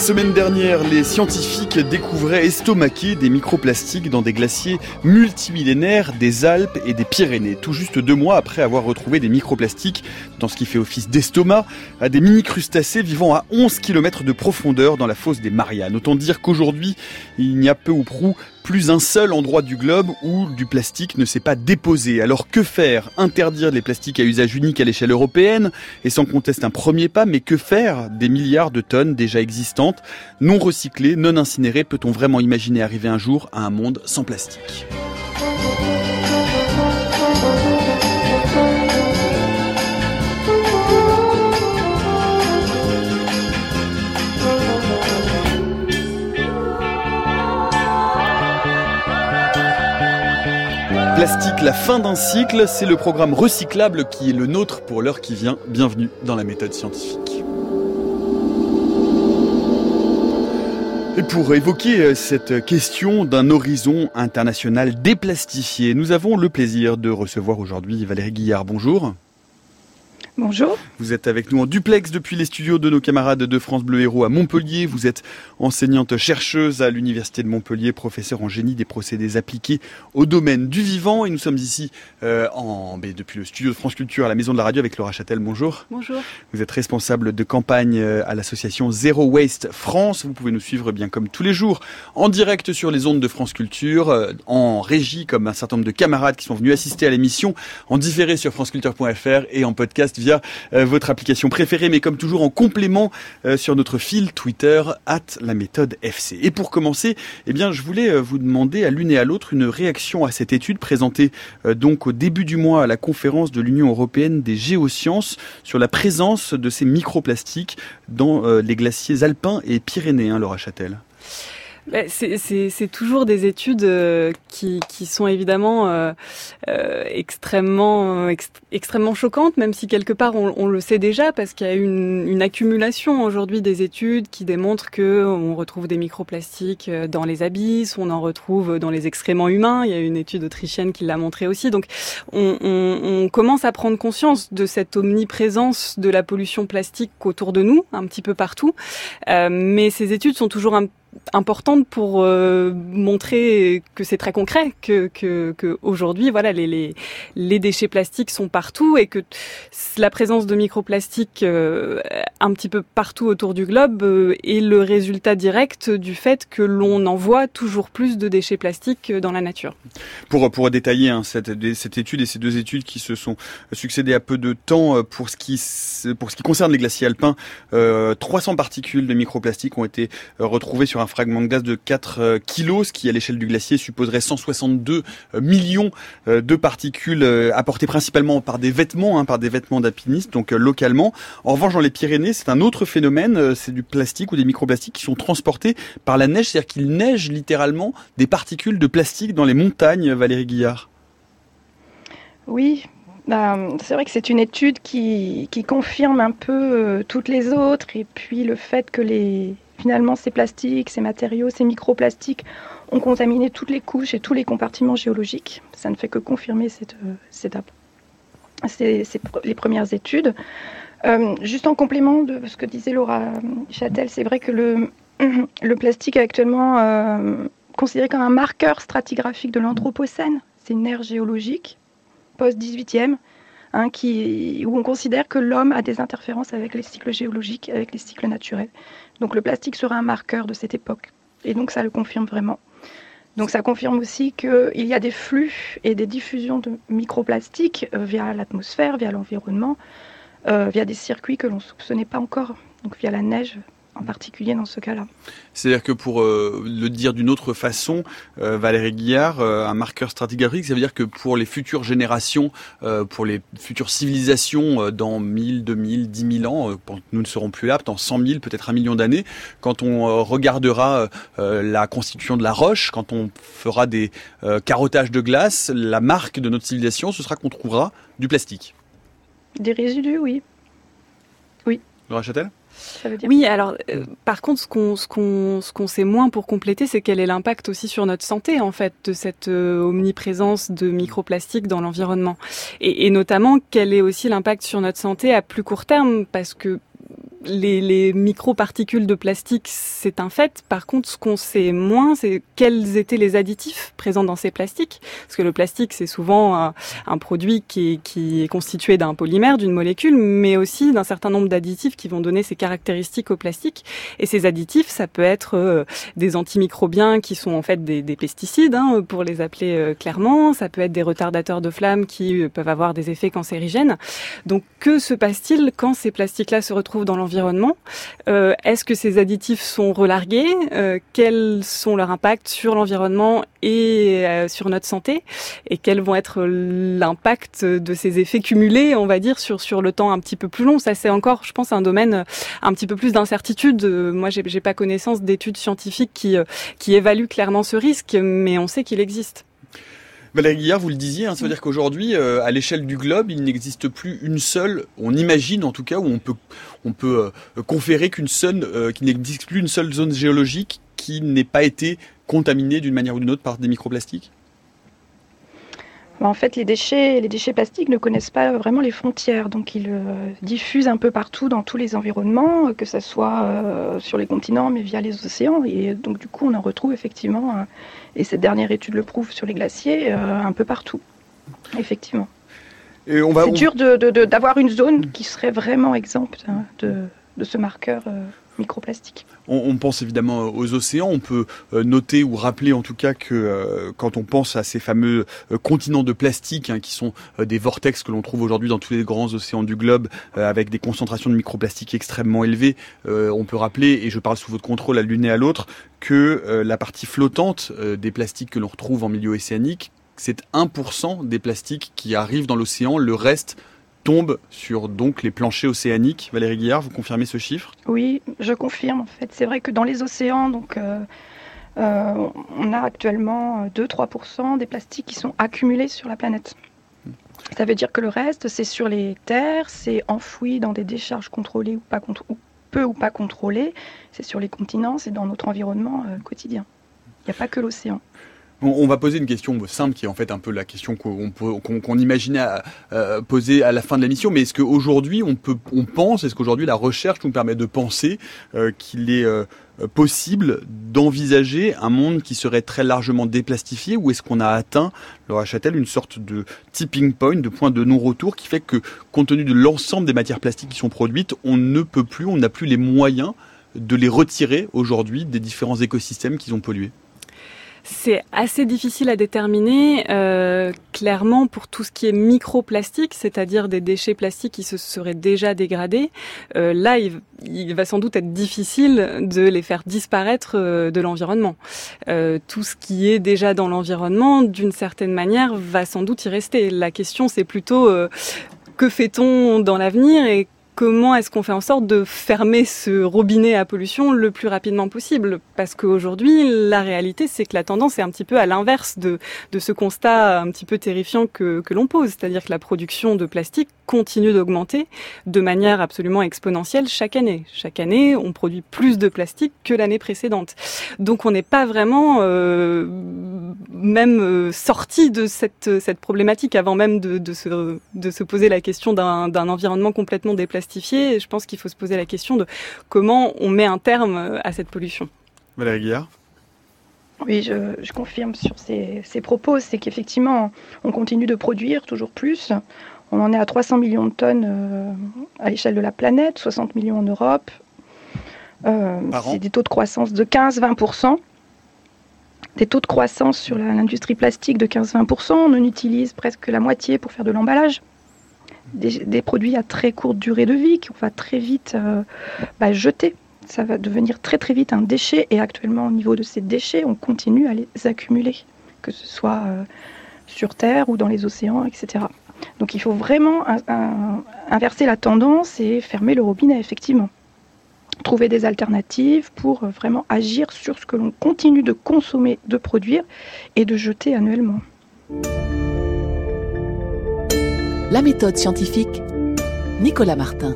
semaine dernière, les scientifiques découvraient estomaquer des microplastiques dans des glaciers multimillénaires des Alpes et des Pyrénées. Tout juste deux mois après avoir retrouvé des microplastiques dans ce qui fait office d'estomac, à des mini-crustacés vivant à 11 km de profondeur dans la fosse des Mariannes. Autant dire qu'aujourd'hui, il n'y a peu ou prou plus un seul endroit du globe où du plastique ne s'est pas déposé. Alors que faire Interdire les plastiques à usage unique à l'échelle européenne est sans conteste un premier pas, mais que faire des milliards de tonnes déjà existantes, non recyclées, non incinérées Peut-on vraiment imaginer arriver un jour à un monde sans plastique? Plastique, la fin d'un cycle, c'est le programme recyclable qui est le nôtre pour l'heure qui vient. Bienvenue dans la méthode scientifique. Et pour évoquer euh, cette question d'un horizon international déplastifié, nous avons le plaisir de recevoir aujourd'hui Valérie Guillard. Bonjour. Bonjour. Vous êtes avec nous en duplex depuis les studios de nos camarades de France Bleu Héros à Montpellier. Vous êtes enseignante chercheuse à l'Université de Montpellier, professeur en génie des procédés appliqués au domaine du vivant. Et nous sommes ici euh, en, depuis le studio de France Culture à la Maison de la Radio avec Laura Châtel. Bonjour. Bonjour. Vous êtes responsable de campagne euh, à l'association Zero Waste France. Vous pouvez nous suivre bien comme tous les jours en direct sur les ondes de France Culture, euh, en régie comme un certain nombre de camarades qui sont venus assister à l'émission, en différé sur franceculture.fr et en podcast via euh, votre application préférée, mais comme toujours en complément euh, sur notre fil Twitter, at la méthode FC. Et pour commencer, eh bien, je voulais euh, vous demander à l'une et à l'autre une réaction à cette étude présentée donc au début du mois à la conférence de l'Union européenne des géosciences sur la présence de ces microplastiques dans les glaciers alpins et pyrénéens, Laura Châtel. Bah, c'est toujours des études euh, qui, qui sont évidemment euh, euh extrêmement extrêmement choquantes, même si quelque part on, le sait déjà parce qu'il y a une, une accumulation aujourd'hui des études qui démontrent que on retrouve des microplastiques euh, dans les abysses, on en retrouve dans les excréments humains. Il y a une étude autrichienne qui l'a montré aussi. Donc on, on, on, commence à prendre conscience de cette omniprésence de la pollution plastique autour de nous, un petit peu partout. Euh, mais ces études sont toujours un importante pour euh, montrer que c'est très concret, que, aujourd'hui, voilà, les, les, les, déchets plastiques sont partout et que la présence de microplastiques euh, un petit peu partout autour du globe euh, est le résultat direct du fait que l'on envoie toujours plus de déchets plastiques dans la nature. Pour, pour détailler hein, cette, cette étude et ces deux études qui se sont succédées à peu de temps pour ce qui, pour ce qui concerne les glaciers alpins, 300 particules de microplastiques ont été retrouvées sur un fragment de glace de 4 euh, kilos, ce qui à l'échelle du glacier supposerait 162 euh, millions euh, de particules apportées principalement par des vêtements, hein, par des vêtements d'alpinistes, donc localement. En revanche, dans les Pyrénées, c'est un autre phénomène, c'est du plastique ou des microplastiques qui sont transportés par la neige, c'est-à-dire qu'il neige littéralement des particules de plastique dans les montagnes, Valérie Guillard. Oui, bah, c'est vrai que c'est une étude qui, qui, confirme un peu toutes les autres et puis le fait que les, finalement ces plastiques, ces matériaux, ces microplastiques ont contaminé toutes les couches et tous les compartiments géologiques. Ça ne fait que confirmer cette, cette, les premières études. Euh, juste en complément de ce que disait Laura Châtel, c'est vrai que le, plastique est actuellement euh, considéré comme un marqueur stratigraphique de l'Anthropocène. C'est une ère géologique post-18e Hein, où on considère que l'homme a des interférences avec les cycles géologiques, avec les cycles naturels. Donc le plastique sera un marqueur de cette époque. Et donc ça le confirme vraiment. Donc ça confirme aussi qu'il y a des flux et des diffusions de microplastiques euh, via l'atmosphère, via l'environnement, euh, via des circuits que l'on ne soupçonnait pas encore, donc via la neige, en particulier dans ce cas-là. C'est-à-dire que pour euh, le dire d'une autre façon, euh, Valérie Guillard, euh, un marqueur stratigraphique, ça veut dire que pour les futures générations, pour les futures civilisations dans 1000, 2000, 10 000 ans, nous ne serons plus là, dans 100 000, peut-être un million d'années, quand on regardera la constitution de la roche, quand on fera des carottages de glace, la marque de notre civilisation, ce sera qu'on trouvera du plastique. Des résidus, oui. Oui. Laura Châtel? Oui, alors euh, par contre, ce qu'on ce qu'on ce qu'on sait moins pour compléter, c'est quel est l'impact aussi sur notre santé en fait de cette euh, omniprésence de microplastiques dans l'environnement, et, et, notamment quel est aussi l'impact sur notre santé à plus court terme, parce que les, les microparticules de plastique, c'est un fait. Par contre, ce qu'on sait moins, c'est quels étaient les additifs présents dans ces plastiques. Parce que le plastique, c'est souvent un, un, produit qui est, qui est constitué d'un polymère, d'une molécule, mais aussi d'un certain nombre d'additifs qui vont donner ces caractéristiques au plastique. Et ces additifs, ça peut être euh, des antimicrobiens qui sont en fait des, des pesticides, hein, pour les appeler euh, clairement. Ça peut être des retardateurs de flammes qui euh, peuvent avoir des effets cancérigènes. Donc, que se passe-t-il quand ces plastiques-là se retrouvent dans l'environnement euh, Est-ce que ces additifs sont relargués? Euh, Quels sont leurs impacts sur l'environnement et euh, sur notre santé? Et quels vont être l'impact de ces effets cumulés, on va dire, sur sur le temps un petit peu plus long? Ça, c'est encore, je pense, un domaine un petit peu plus d'incertitude. Moi, j'ai, j'ai pas connaissance d'études scientifiques qui qui évaluent clairement ce risque, mais on sait qu'il existe. Valérie Guillard, vous le disiez, hein, ça veut dire qu'aujourd'hui, euh, à l'échelle du globe, il n'existe plus une seule, on imagine en tout cas, où on peut, on peut euh, conférer qu'une seule, euh, qu'il n'existe plus une seule zone géologique qui n'ait pas été contaminée d'une manière ou d'une autre par des microplastiques? En fait, les déchets, les déchets plastiques ne connaissent pas vraiment les frontières, donc ils euh, diffusent un peu partout dans tous les environnements, que ce soit euh, sur les continents, mais via les océans. Et donc, du coup, on en retrouve effectivement, euh, et cette dernière étude le prouve sur les glaciers, euh, un peu partout. Effectivement. C'est dur d'avoir une zone qui serait vraiment exempte hein, de, de, ce marqueur microplastique. On, pense évidemment aux océans. On peut euh, noter ou rappeler en tout cas que euh, quand on pense à ces fameux euh, continents de plastique, hein, qui sont des vortex que l'on trouve aujourd'hui dans tous les grands océans du globe, avec des concentrations de microplastique extrêmement élevées, on peut rappeler, et je parle sous votre contrôle à l'une et à l'autre, que la partie flottante des plastiques que l'on retrouve en milieu océanique, c'est 1% des plastiques qui arrivent dans l'océan. Le reste tombe sur donc les planchers océaniques. Valérie Guillard, vous confirmez ce chiffre? Oui, je confirme en fait. C'est vrai que dans les océans, donc euh, euh, on a actuellement 2-3% des plastiques qui sont accumulés sur la planète. Ça veut dire que le reste, c'est sur les terres, c'est enfoui dans des décharges contrôlées ou pas peu ou pas contrôlées, c'est sur les continents, c'est dans notre environnement euh, quotidien. Il n'y a pas que l'océan. On va poser une question simple qui est en fait un peu la question qu'on qu qu imaginait euh, poser à la fin de la mission. Mais est-ce qu'aujourd'hui on peut, on pense, est-ce qu'aujourd'hui la recherche nous permet de penser euh, qu'il est euh, possible d'envisager un monde qui serait très largement déplastifié ou est-ce qu'on a atteint, Laura Châtel, une sorte de tipping point, de point de non-retour qui fait que compte tenu de l'ensemble des matières plastiques qui sont produites, on ne peut plus, on n'a plus les moyens de les retirer aujourd'hui des différents écosystèmes qu'ils ont pollués? C'est assez difficile à déterminer. Euh, clairement, pour tout ce qui est microplastique, c'est-à-dire des déchets plastiques qui se seraient déjà dégradés, euh, là, il, il, va sans doute être difficile de les faire disparaître euh, de l'environnement. Euh, tout ce qui est déjà dans l'environnement, d'une certaine manière, va sans doute y rester. La question, c'est plutôt euh, que fait-on dans l'avenir et comment est-ce qu'on fait en sorte de fermer ce robinet à pollution le plus rapidement possible? Parce qu'aujourd'hui, la réalité, c'est que la tendance est un petit peu à l'inverse de, de ce constat un petit peu terrifiant que, que l'on pose. C'est-à-dire que la production de plastique continue d'augmenter de manière absolument exponentielle chaque année. Chaque année, on produit plus de plastique que l'année précédente. Donc on n'est pas vraiment euh, même euh, sorti de cette, cette problématique avant même de, de, se, de se poser la question d'un environnement complètement déplastifié Et je pense qu'il faut se poser la question de comment on met un terme à cette pollution. Valérie Guillard oui, je, je, confirme sur ces, ces propos, c'est qu'effectivement, on continue de produire toujours plus. On en est à 300 millions de tonnes euh, à l'échelle de la planète, 60 millions en Europe. Euh, c'est des taux de croissance de 15-20%. Des taux de croissance sur l'industrie plastique de 15-20%. On en utilise presque la moitié pour faire de l'emballage des, produits à très courte durée de vie qu'on va très vite euh, bah, jeter. Ça va devenir très très vite un déchet et actuellement au niveau de ces déchets, on continue à les accumuler, que ce soit euh, sur Terre ou dans les océans, etc. Donc il faut vraiment inverser la tendance et fermer le robinet, effectivement. Trouver des alternatives pour euh, vraiment agir sur ce que l'on continue de consommer, de produire et de jeter annuellement. La méthode scientifique, Nicolas Martin.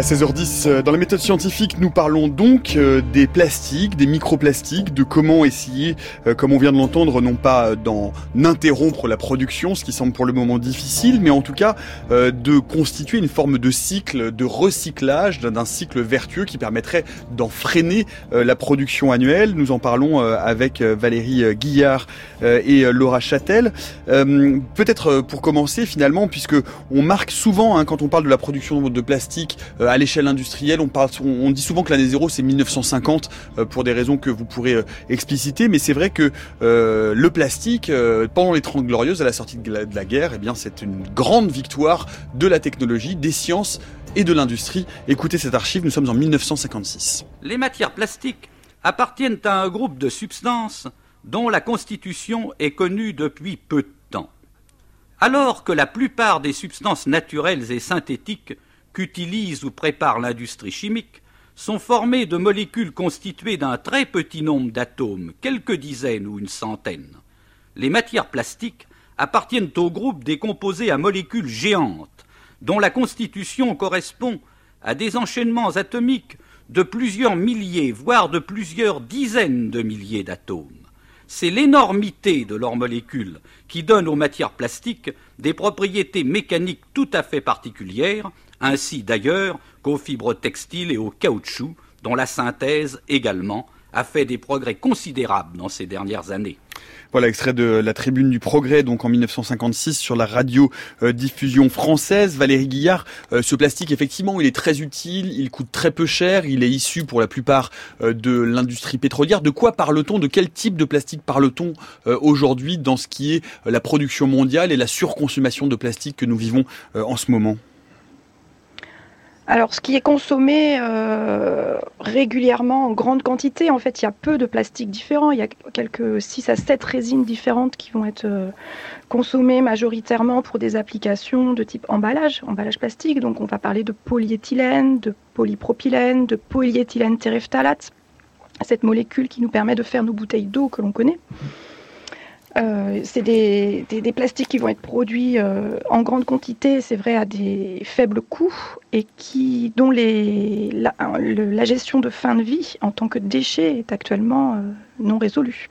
À 16h10, euh, dans la méthode scientifique, nous parlons donc euh, des plastiques, des microplastiques, de comment essayer, euh, comme on vient de l'entendre, non pas d'en interrompre la production, ce qui semble pour le moment difficile, mais en tout cas de constituer une forme de cycle de recyclage, d'un cycle vertueux qui permettrait d'en freiner la production annuelle. Nous en parlons avec Valérie Guillard et Laura Châtel. Peut-être pour commencer finalement, puisque on marque souvent, hein, quand on parle de la production de plastique, à l'échelle industrielle, on, dit souvent que l'année zéro c'est 1950 euh, pour des raisons que vous pourrez euh, expliciter, mais c'est vrai que le plastique, pendant les 30 glorieuses, à la sortie de la, guerre, eh c'est une grande victoire de la technologie, des sciences et de l'industrie. Écoutez cette archive, nous sommes en 1956. Les matières plastiques appartiennent à un groupe de substances dont la constitution est connue depuis peu de temps. Alors que la plupart des substances naturelles et synthétiques qu'utilise ou prépare l'industrie chimique sont formées de molécules constituées d'un très petit nombre d'atomes, quelques dizaines ou une centaine. Les matières plastiques appartiennent au groupe des composés à molécules géantes, dont la constitution correspond à des enchaînements atomiques de plusieurs milliers, voire de plusieurs dizaines de milliers d'atomes. C'est l'énormité de leurs molécules qui donne aux matières plastiques des propriétés mécaniques tout à fait particulières ainsi d'ailleurs qu'aux fibres textiles et au caoutchouc, dont la synthèse également a fait des progrès considérables dans ces dernières années. Voilà, extrait de la tribune du Progrès, donc en 1956, sur la radio-diffusion française. Valérie Guillard, euh, ce plastique, effectivement, il est très utile, il coûte très peu cher, il est issu pour la plupart euh, de l'industrie pétrolière. De quoi parle-t-on De quel type de plastique parle-t-on euh, aujourd'hui dans ce qui est la production mondiale et la surconsommation de plastique que nous vivons en ce moment? Alors, ce qui est consommé euh, régulièrement en grande quantité, en fait, il y a peu de plastiques différents. Il y a quelques 6 à 7 résines différentes qui vont être euh, consommées majoritairement pour des applications de type emballage, emballage plastique. Donc, on va parler de polyéthylène, de polypropylène, de polyéthylène terephthalate, cette molécule qui nous permet de faire nos bouteilles d'eau que l'on connaît. Euh, c'est des, plastiques qui vont être produits euh, en grande quantité, c'est vrai, à des faibles coûts et qui, dont les, la, gestion de fin de vie en tant que déchet est actuellement euh, non résolue.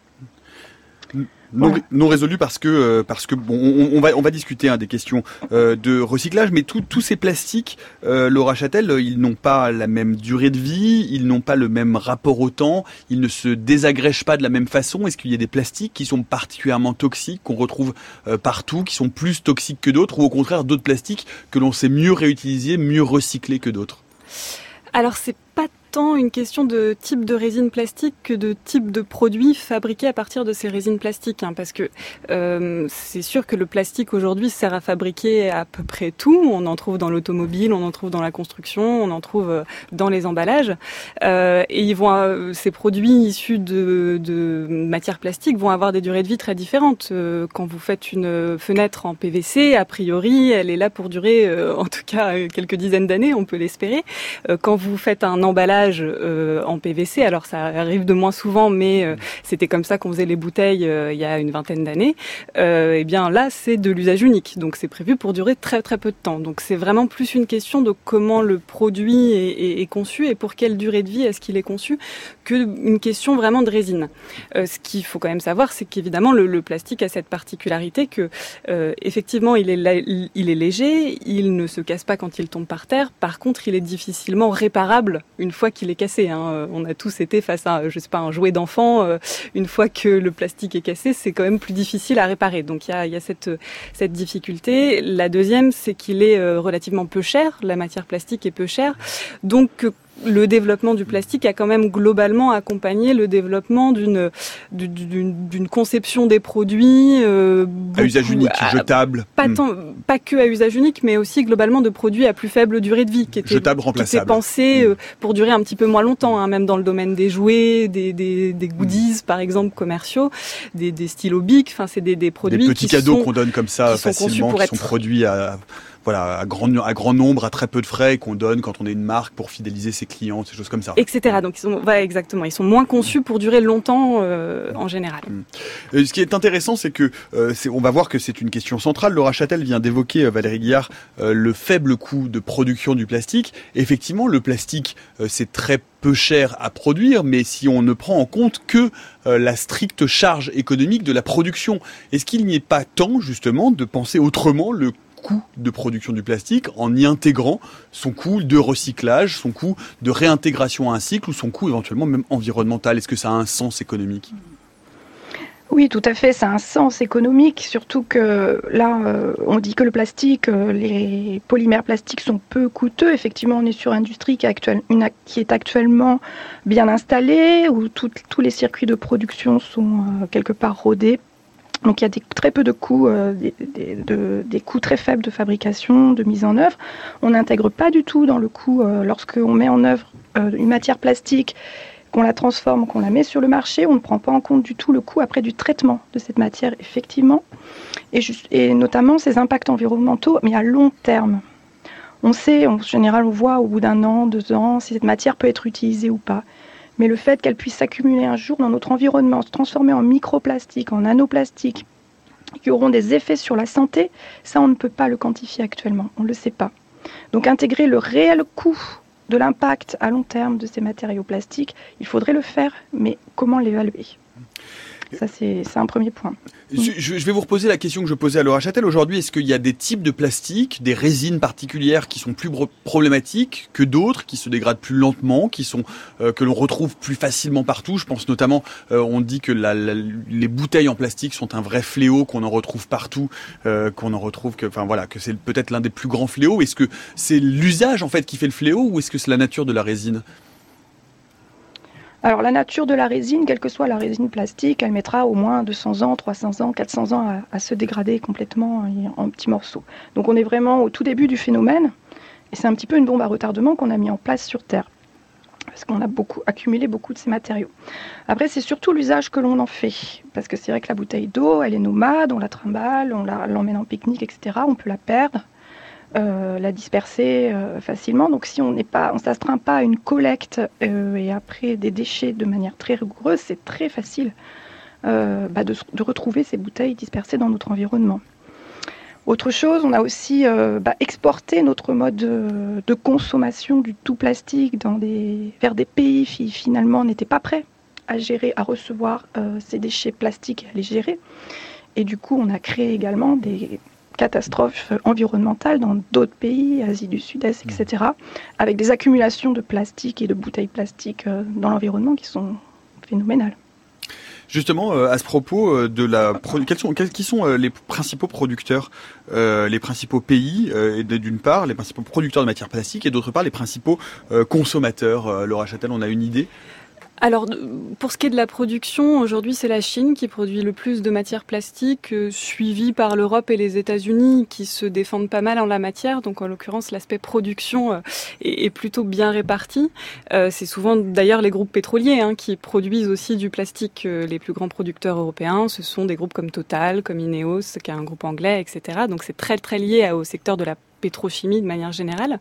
Non, non résolu parce que euh, parce que bon, on, va on va discuter hein, des questions euh, de recyclage, mais tous ces plastiques, euh, Laura Châtel, ils n'ont pas la même durée de vie, ils n'ont pas le même rapport au temps, ils ne se désagrègent pas de la même façon. Est-ce qu'il y a des plastiques qui sont particulièrement toxiques qu'on retrouve partout, qui sont plus toxiques que d'autres, ou au contraire d'autres plastiques que l'on sait mieux réutiliser, mieux recycler que d'autres? Alors c'est pas tant une question de type de résine plastique que de type de produit fabriqué à partir de ces résines plastiques. Hein, parce que euh, c'est sûr que le plastique aujourd'hui sert à fabriquer à peu près tout. On en trouve dans l'automobile, on en trouve dans la construction, on en trouve euh, dans les emballages. Euh, et ils vont, euh, ces produits issus de, de matières plastiques vont avoir des durées de vie très différentes. Euh, quand vous faites une fenêtre en PVC, a priori, elle est là pour durer, en tout cas, quelques dizaines d'années, on peut l'espérer. quand vous faites un emballage euh, en PVC. Alors ça arrive de moins souvent, mais euh, c'était comme ça qu'on faisait les bouteilles euh, il y a une vingtaine d'années. et eh bien là, c'est de l'usage unique, donc c'est prévu pour durer très très peu de temps. Donc c'est vraiment plus une question de comment le produit est, est, conçu et pour quelle durée de vie est-ce qu'il est conçu que une question vraiment de résine. ce qu'il faut quand même savoir, c'est qu'évidemment le, plastique a cette particularité que effectivement il est, léger, il ne se casse pas quand il tombe par terre. Par contre, il est difficilement réparable une fois qu'il est cassé. Hein. Euh, on a tous été face à, je sais pas, un jouet d'enfant. Euh, une fois que le plastique est cassé, c'est quand même plus difficile à réparer. Donc il y a, cette, cette difficulté. La deuxième, c'est qu'il est euh, relativement peu cher. La matière plastique est peu chère. Donc le développement du plastique a quand même globalement accompagné le développement d'une d'une conception des produits euh, à usage unique, jetable. Pas, hmm. tant, pas que à usage unique, mais aussi globalement de produits à plus faible durée de vie, qui étaient, jetable, remplaçable. pensés hmm. euh, pour durer un petit peu moins longtemps, hein, même dans le domaine des jouets, des, des, des goodies hmm. par exemple commerciaux, des, des stylos bic. Enfin, c'est des, des produits des petits cadeaux qu'on donne comme ça facilement, qui sont produits à voilà à grand à grand nombre, à très peu de frais qu'on donne quand on est une marque pour fidéliser ses clients, ces choses comme ça. Etc. Donc ils sont voilà, exactement, ils sont moins conçus pour durer longtemps en général. Mm. ce qui est intéressant, c'est que on va voir que c'est une question centrale. Laura Châtel vient d'évoquer Valérie Guillard le faible coût de production du plastique. effectivement, le plastique c'est très peu cher à produire, mais si on ne prend en compte que euh, la stricte charge économique de la production, est-ce qu'il n'y est pas temps justement de penser autrement le coût de production du plastique en y intégrant son coût de recyclage, son coût de réintégration à un cycle ou son coût éventuellement même environnemental Est-ce que ça a un sens économique? Oui, tout à fait, ça a un sens économique, surtout que là, euh, on dit que le plastique, euh, les polymères plastiques sont peu coûteux. Effectivement, on est sur une industrie qui, est actuellement bien installée, où tous les circuits de production sont euh, quelque part rodés. Donc il y a très peu de coûts, des, des, coûts très faibles de fabrication, de mise en œuvre. On n'intègre pas du tout dans le coût, lorsqu'on met en œuvre une matière plastique qu'on la transforme, qu'on la met sur le marché, on ne prend pas en compte du tout le coût après du traitement de cette matière, effectivement, et notamment ses impacts environnementaux, mais à long terme. On sait, en général, on voit au bout d'un an, deux ans, si cette matière peut être utilisée ou pas. Mais le fait qu'elle puisse s'accumuler un jour dans notre environnement, se transformer en microplastique, en nanoplastiques, qui auront des effets sur la santé, ça, on ne peut pas le quantifier actuellement. On ne le sait pas. Donc intégrer le réel coût de l'impact à long terme de ces matériaux plastiques, il faudrait le faire, mais comment l'évaluer? Ça, c'est un premier point. Je, vais vous reposer la question que je posais à Laura Châtel. Aujourd'hui, est-ce qu'il y a des types de plastique, des résines particulières qui sont plus problématiques que d'autres, qui se dégradent plus lentement, qui sont euh, que l'on retrouve plus facilement partout? Je pense notamment, euh, on dit que les bouteilles en plastique sont un vrai fléau, qu'on en retrouve partout, euh, qu'on en retrouve que, enfin voilà, que c'est peut-être l'un des plus grands fléaux. Est-ce que c'est l'usage en fait qui fait le fléau, ou est-ce que c'est la nature de la résine? Alors la nature de la résine, quelle que soit la résine plastique, elle mettra au moins 200 ans, 300 ans, 400 ans à, se dégrader complètement en, petits morceaux. Donc on est vraiment au tout début du phénomène, et c'est un petit peu une bombe à retardement qu'on a mis en place sur Terre, parce qu'on a beaucoup accumulé beaucoup de ces matériaux. Après c'est surtout l'usage que l'on en fait, parce que c'est vrai que la bouteille d'eau, elle est nomade, on la trimballe, on l'emmène en pique-nique, etc. On peut la perdre. Euh, la disperser euh, facilement. Donc si on n'est pas, on s'astreint pas à une collecte euh, et après des déchets de manière très rigoureuse, c'est très facile bah, de, retrouver ces bouteilles dispersées dans notre environnement. Autre chose, on a aussi bah, exporté notre mode de, consommation du tout plastique vers des pays qui finalement n'étaient pas prêts à gérer, à recevoir ces déchets plastiques et à les gérer. Et du coup, on a créé également des, catastrophes environnementales dans d'autres pays, Asie du Sud-Est, etc., avec des accumulations de plastique et de bouteilles plastiques euh, dans l'environnement qui sont phénoménales. Justement, euh, à ce propos euh, de la, quels sont, quels, qui sont les principaux producteurs, les principaux pays, d'une part, les principaux producteurs de matières plastiques, et d'autre part, les principaux consommateurs. Laura Châtel, on a une idée? Alors, pour ce qui est de la production, aujourd'hui, c'est la Chine qui produit le plus de matières plastiques, euh, suivie par l'Europe et les États-Unis, qui se défendent pas mal en la matière. Donc, en l'occurrence, l'aspect production euh, est, plutôt bien réparti. Euh, c'est souvent, d'ailleurs, les groupes pétroliers hein, qui produisent aussi du plastique. les plus grands producteurs européens, ce sont des groupes comme Total, comme Ineos, qui est un groupe anglais, etc. Donc, c'est très, très lié au secteur de la pétrochimie de manière générale.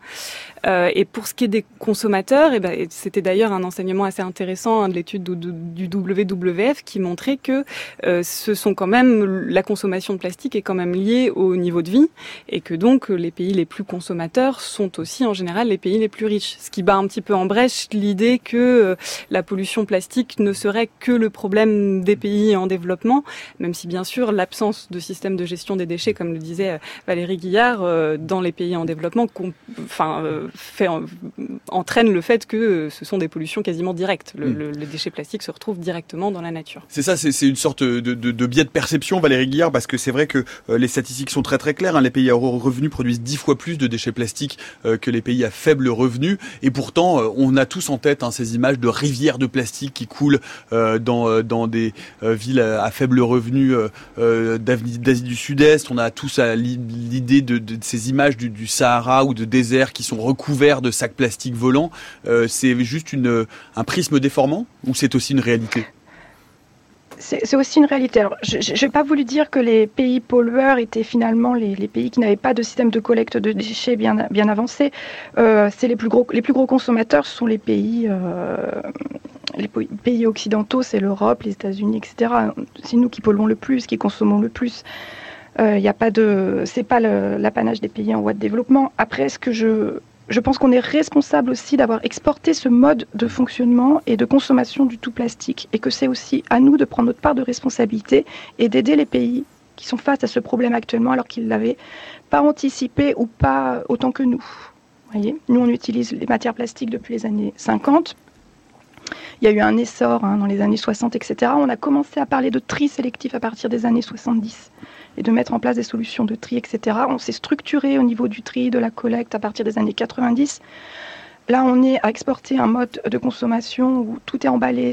Euh, et pour ce qui est des consommateurs, et eh ben, c'était d'ailleurs un enseignement assez intéressant hein, de l'étude du, WWF qui montrait que euh, ce sont quand même la consommation de plastique est quand même liée au niveau de vie et que donc les pays les plus consommateurs sont aussi en général les pays les plus riches. Ce qui bat un petit peu en brèche l'idée que euh, la pollution plastique ne serait que le problème des pays en développement, même si bien sûr l'absence de système de gestion des déchets, comme le disait Valérie Guillard, dans les les pays en développement enfin, euh, fait, entraîne le fait que euh, ce sont des pollutions quasiment directes. Le, mm. les déchets plastiques se retrouvent directement dans la nature. C'est ça, c'est une sorte de, de, biais de perception, Valérie Guillard, parce que c'est vrai que euh, les statistiques sont très très claires. Hein. Les pays à haut revenu produisent dix fois plus de déchets plastiques que les pays à faible revenu. Et pourtant, on a tous en tête hein, ces images de rivières de plastique qui coulent dans, dans des villes à, faible revenu d'Asie du Sud-Est. On a tous l'idée de, de ces images du, Sahara ou de désert qui sont recouverts de sacs plastiques volants, euh, c'est juste un prisme déformant ou c'est aussi une réalité? C'est aussi une réalité. Alors, je n'ai pas voulu dire que les pays pollueurs étaient finalement les, pays qui n'avaient pas de système de collecte de déchets bien, avancé. Euh, les, plus gros, les plus gros consommateurs sont les pays, euh, les pays occidentaux, c'est l'Europe, les États-Unis, etc. C'est nous qui polluons le plus, qui consommons le plus. Il euh, n'y a pas de, c'est pas l'apanage des pays en voie de développement. Après, ce que je je pense qu'on est responsable aussi d'avoir exporté ce mode de fonctionnement et de consommation du tout plastique et que c'est aussi à nous de prendre notre part de responsabilité et d'aider les pays qui sont face à ce problème actuellement alors qu'ils ne l'avaient pas anticipé ou pas autant que nous. Voyez nous, on utilise les matières plastiques depuis les années 50. Il y a eu un essor hein, dans les années 60, etc. On a commencé à parler de tri sélectif à partir des années 70 et de mettre en place des solutions de tri, etc. On s'est structuré au niveau du tri, de la collecte à partir des années 90. Là, on est à exporter un mode de consommation où tout est emballé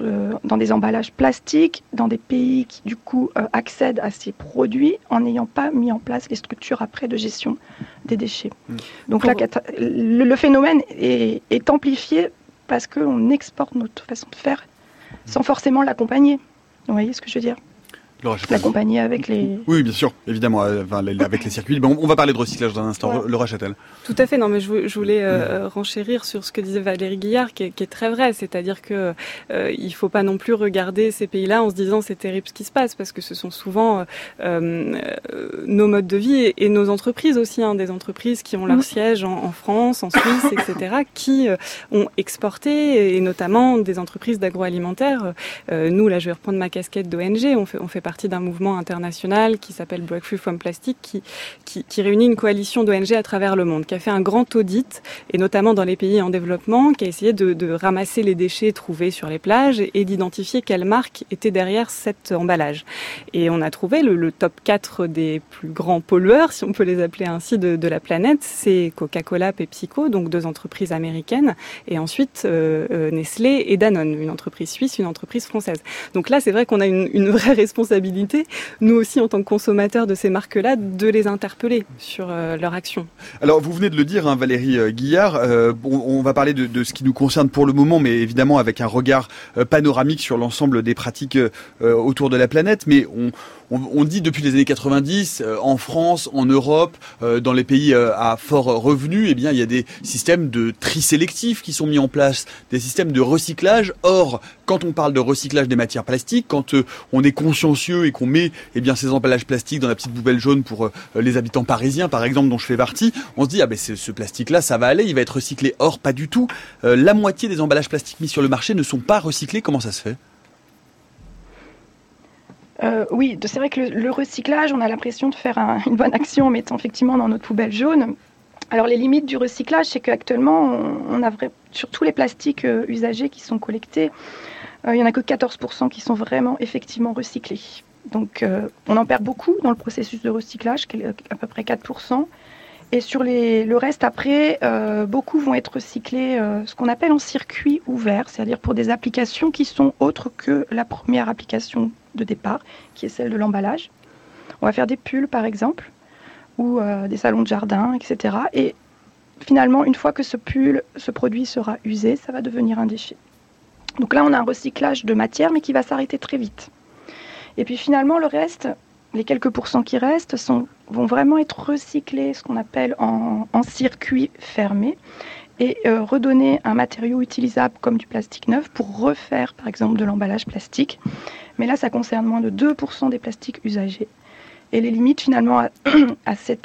euh, dans des emballages plastiques, dans des pays qui, du coup, euh, accèdent à ces produits en n'ayant pas mis en place les structures après de gestion des déchets. Mmh. Donc, le, phénomène est, est amplifié parce qu'on exporte notre façon de faire sans forcément l'accompagner. Vous voyez ce que je veux dire? L'accompagner avec les. Oui, bien sûr, évidemment, euh, avec les circuits. Bon, on va parler de recyclage dans un instant. Le Châtel. Tout à fait. Non, mais je, voulais euh, renchérir sur ce que disait Valérie Guillard, qui est, très vrai. C'est-à-dire que euh, il faut pas non plus regarder ces pays-là en se disant c'est terrible ce qui se passe, parce que ce sont souvent euh, nos modes de vie et, nos entreprises aussi, hein, des entreprises qui ont leur mm. siège en, en, France, en Suisse, etc., qui ont exporté, et notamment des entreprises d'agroalimentaire. nous, là, je vais reprendre ma casquette d'ONG. On fait, on fait partie d'un mouvement international qui s'appelle Breakthrough from Plastic, qui, qui, réunit une coalition d'ONG à travers le monde, qui a fait un grand audit, et notamment dans les pays en développement, qui a essayé de, ramasser les déchets trouvés sur les plages et, d'identifier quelle marque était derrière cet emballage. Et on a trouvé le, top 4 des plus grands pollueurs, si on peut les appeler ainsi, de, la planète. C'est Coca-Cola, PepsiCo, donc deux entreprises américaines, et ensuite euh, euh, Nestlé et Danone, une entreprise suisse, une entreprise française. Donc là, c'est vrai qu'on a une vraie responsabilité nous aussi en tant que consommateurs de ces marques-là, de les interpeller sur euh, leur action. Alors vous venez de le dire, hein, Valérie euh, Guillard, euh, on, va parler de, ce qui nous concerne pour le moment, mais évidemment avec un regard panoramique sur l'ensemble des pratiques autour de la planète, mais on, on, dit depuis les années 90, en France, en Europe, dans les pays à fort revenu, eh bien, il y a des systèmes de tri sélectif qui sont mis en place, des systèmes de recyclage. Or, quand on parle de recyclage des matières plastiques, quand on est consciencieux et qu'on met eh bien, ces emballages plastiques dans la petite poubelle jaune pour euh, les habitants parisiens, par exemple, dont je fais partie, on se dit, ah ben ce plastique-là, ça va aller, il va être recyclé. Or, pas du tout. Euh, la moitié des emballages plastiques mis sur le marché ne sont pas recyclés. Comment ça se fait? Euh, oui, c'est vrai que le, recyclage, on a l'impression de faire une bonne action en mettant effectivement dans notre poubelle jaune. Alors les limites du recyclage, c'est qu'actuellement, sur tous les plastiques usagés qui sont collectés, euh, il n'y en a que 14% qui sont vraiment effectivement recyclés. Donc euh, on en perd beaucoup dans le processus de recyclage, à peu près 4%. Et sur le reste, après, euh, beaucoup vont être recyclés, ce qu'on appelle en circuit ouvert, c'est-à-dire pour des applications qui sont autres que la première application de départ, qui est celle de l'emballage. On va faire des pulls, par exemple, ou des salons de jardin, etc. Et finalement, une fois que ce pull, ce produit sera usé, ça va devenir un déchet. Donc là, on a un recyclage de matière, mais qui va s'arrêter très vite. Et puis finalement, le reste, les quelques pourcents qui restent, vont vraiment être recyclés, ce qu'on appelle en, circuit fermé, et euh, redonner un matériau utilisable comme du plastique neuf pour refaire, par exemple, de l'emballage plastique. Mais là, ça concerne moins de 2% des plastiques usagés. Et les limites finalement à,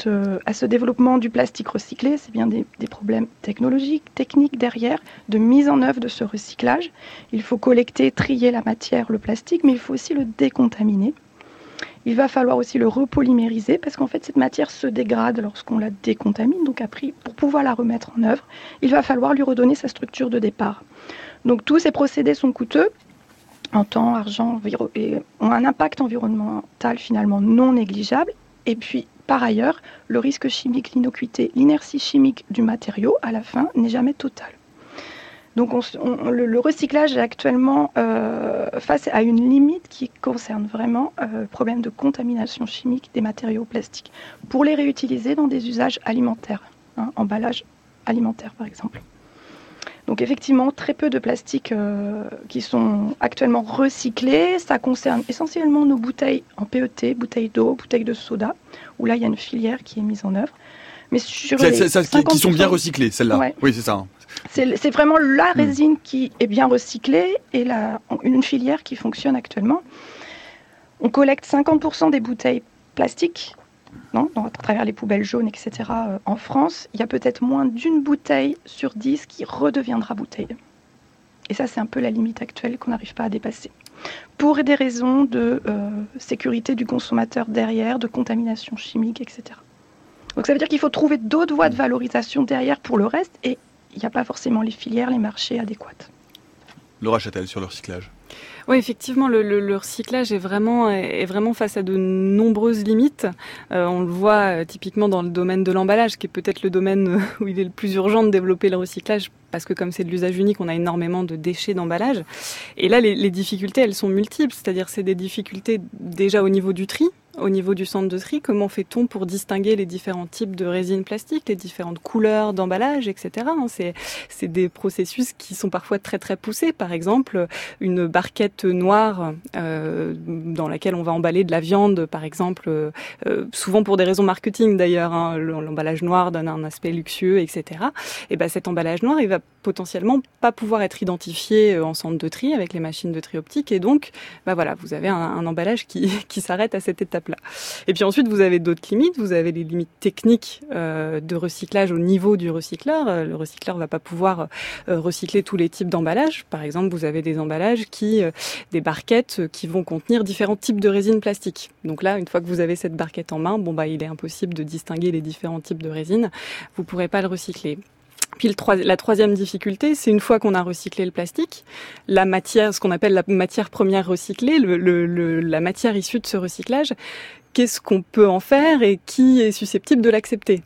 euh, à, ce développement du plastique recyclé, c'est bien des, problèmes technologiques, techniques derrière, de mise en œuvre de ce recyclage. Il faut collecter, trier la matière, le plastique, mais il faut aussi le décontaminer. Il va falloir aussi le repolymériser parce qu'en fait cette matière se dégrade lorsqu'on la décontamine. Donc après, pour pouvoir la remettre en œuvre, il va falloir lui redonner sa structure de départ. Donc tous ces procédés sont coûteux en temps, argent, ont un impact environnemental finalement non négligeable. Et puis, par ailleurs, le risque chimique, l'innocuité, l'inertie chimique du matériau, à la fin, n'est jamais total. Donc le, recyclage est actuellement euh, face à une limite qui concerne vraiment euh, le problème de contamination chimique des matériaux plastiques pour les réutiliser dans des usages alimentaires, hein, emballage alimentaire par exemple. Donc effectivement, très peu de plastiques qui sont actuellement recyclés. Ça concerne essentiellement nos bouteilles en PET, bouteilles d'eau, bouteilles de soda, où là, il y a une filière qui est mise en œuvre. Mais sur les qui sont bien recyclées, celles-là. Oui, c'est ça. C'est vraiment la hmm. résine qui est bien recyclée et la, une filière qui fonctionne actuellement. On collecte 50% des bouteilles plastiques non, à travers les poubelles jaunes, etc. Euh, en France, il y a peut-être moins d'une bouteille sur 10 qui redeviendra bouteille. Et ça, c'est un peu la limite actuelle qu'on n'arrive pas à dépasser. Pour des raisons de euh, sécurité du consommateur derrière, de contamination chimique, etc. Donc ça veut dire qu'il faut trouver d'autres voies de valorisation derrière pour le reste, et il n'y a pas forcément les filières, les marchés adéquats. Laura Châtel sur le recyclage. Oui, effectivement, le, recyclage est vraiment, est vraiment face à de nombreuses limites. Euh, on le voit euh, typiquement dans le domaine de l'emballage, qui est peut-être le domaine où il est le plus urgent de développer le recyclage, parce que comme c'est de l'usage unique, on a énormément de déchets d'emballage. Et là, les, les difficultés, elles sont multiples, c'est-à-dire c'est des difficultés déjà au niveau du tri, au niveau du centre de tri, comment fait-on pour distinguer les différents types de résines plastiques, les différentes couleurs d'emballage, etc. Hein, c'est des processus qui sont parfois très très poussés. Par exemple, une barquette noire euh, dans laquelle on va emballer de la viande, par exemple, euh, souvent pour des raisons marketing d'ailleurs. Hein, L'emballage noir donne un aspect luxueux, etc. Et ben cet emballage noir, il va potentiellement pas pouvoir être identifié euh, en centre de tri avec les machines de tri optique, et donc, bah voilà, vous avez un, un emballage qui, qui s'arrête à cette étape et puis ensuite, vous avez d'autres limites. Vous avez les limites techniques euh, de recyclage au niveau du recycleur. Euh, le recycleur va pas pouvoir euh, recycler tous les types d'emballages. Par exemple, vous avez des emballages qui, des barquettes qui vont contenir différents types de résine plastique. Donc là, une fois que vous avez cette barquette en main, bon bah, il est impossible de distinguer les différents types de résine. Vous pourrez pas le recycler. Puis la troisième difficulté, c'est une fois qu'on a recyclé le plastique, la matière, ce qu'on appelle la matière première recyclée, la matière issue de ce recyclage, qu'est-ce qu'on peut en faire et qui est susceptible de l'accepter?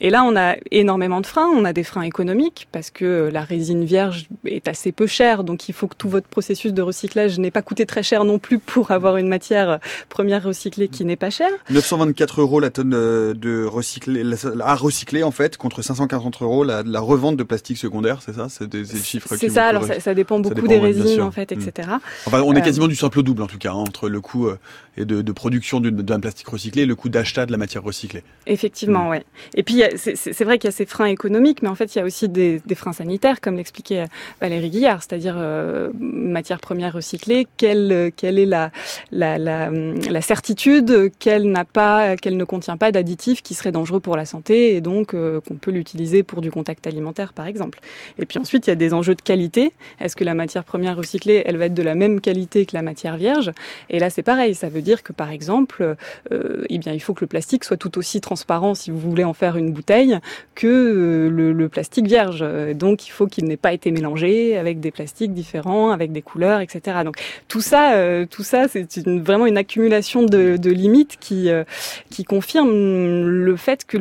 Et là, on a énormément de freins. On a des freins économiques parce que la résine vierge est assez peu chère, donc il faut que tout votre processus de recyclage n'ait pas coûté très cher non plus pour avoir une matière première recyclée qui n'est pas chère. 924 euros la tonne euh, de recyclé, à recycler en fait, contre 540 euros la, la revente de plastique secondaire, c'est ça? C'est des, chiffres. C'est ça. Alors ça, dépend beaucoup des résines en fait, etc. Hmm. Enfin, on est euh, quasiment du simple au double en tout cas hein, entre le coût euh, et de, de production d'un plastique recyclé et le coût d'achat de la matière recyclée. Effectivement, hmm. ouais. Et puis c'est vrai qu'il y a ces freins économiques, mais en fait, il y a aussi des, freins sanitaires, comme l'expliquait euh, Valérie Guillard, c'est-à-dire euh, matière première recyclée, quelle, est la, la, la, certitude qu'elle n'a pas, qu'elle ne contient pas d'additifs qui seraient dangereux pour la santé et donc euh, qu'on peut l'utiliser pour du contact alimentaire, par exemple. Et puis ensuite, il y a des enjeux de qualité. Est-ce que la matière première recyclée, elle va être de la même qualité que la matière vierge? Et là, c'est pareil. Ça veut dire que, par exemple, eh bien, il faut que le plastique soit tout aussi transparent si vous voulez en faire une bouteille que euh, le, plastique vierge. Donc il faut qu'il n'ait pas été mélangé avec des plastiques différents, avec des couleurs, etc. Donc tout ça, euh, tout ça, c'est vraiment une accumulation de, limites qui euh, qui confirme le fait que,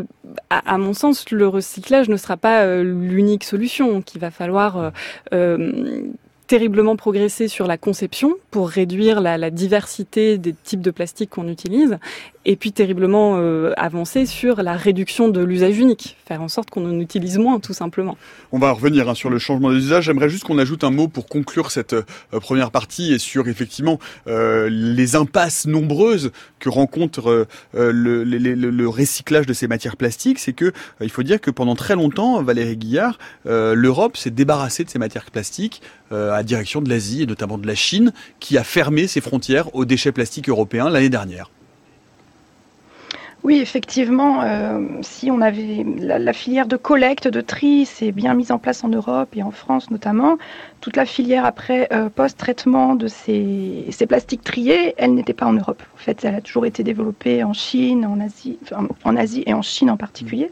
à, mon sens, le recyclage ne sera pas l'unique solution. Qu'il va falloir terriblement progresser sur la conception pour réduire la, diversité des types de plastique qu'on utilise et puis terriblement euh, avancer sur la réduction de l'usage unique, faire en sorte qu'on en utilise moins tout simplement. On va revenir hein, sur le changement des usages. J'aimerais juste qu'on ajoute un mot pour conclure cette euh, première partie et sur effectivement euh, les impasses nombreuses que rencontre le, le, le, recyclage de ces matières plastiques. C'est que il faut dire que pendant très longtemps, Valérie Guillard, l'Europe s'est débarrassée de ces matières plastiques à direction de l'Asie et notamment de la Chine, qui a fermé ses frontières aux déchets plastiques européens l'année dernière. Oui, effectivement, euh, si on avait la, filière de collecte, de tri, c'est bien mise en place en Europe et en France notamment. Toute la filière après euh, post-traitement de ces, plastiques triés, elle n'était pas en Europe. En fait, elle a toujours été développée en Chine, en Asie, en Asie et en Chine en particulier.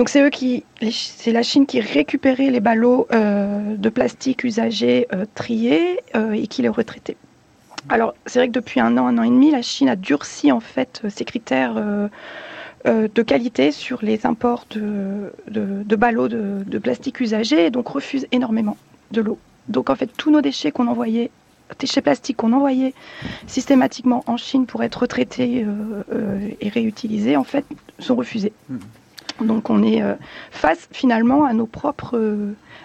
Donc c'est eux qui, c'est la Chine qui récupérait les ballots euh, de plastique usagés triés et qui les retraitait. Alors, c'est vrai que depuis un an, un an et demi, la Chine a durci en fait ses critères euh, euh, de qualité sur les imports de, ballots de, plastique usagés et donc refuse énormément de l'eau. Donc en fait, tous nos déchets qu'on envoyait, déchets plastiques qu'on envoyait systématiquement en Chine pour être retraités euh, et réutilisés, en fait, sont refusés. Mmh. Donc on est face finalement à nos propres,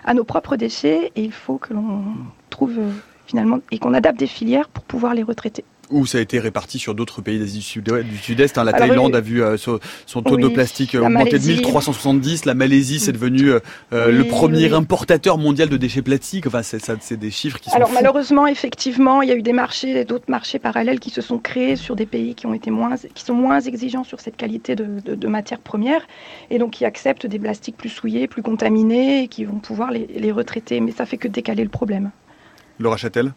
à nos propres déchets et il faut que l'on trouve finalement et qu'on adapte des filières pour pouvoir les retraiter ou ça a été réparti sur d'autres pays d'Asie du Sud-Est. Hein. La Thaïlande a vu euh, son, taux de plastique euh, augmenter de 1370. La Malaisie, c'est devenu euh, le premier importateur mondial de déchets plastiques. Enfin, c'est des chiffres qui sont. Alors malheureusement, effectivement, il y a eu des marchés, d'autres marchés parallèles qui se sont créés sur des pays qui ont été moins, qui sont moins exigeants sur cette qualité de, de, matières premières, et donc qui acceptent des plastiques plus souillés, plus contaminés, et qui vont pouvoir les, les retraiter. Mais ça fait que décaler le problème. Laura Châtel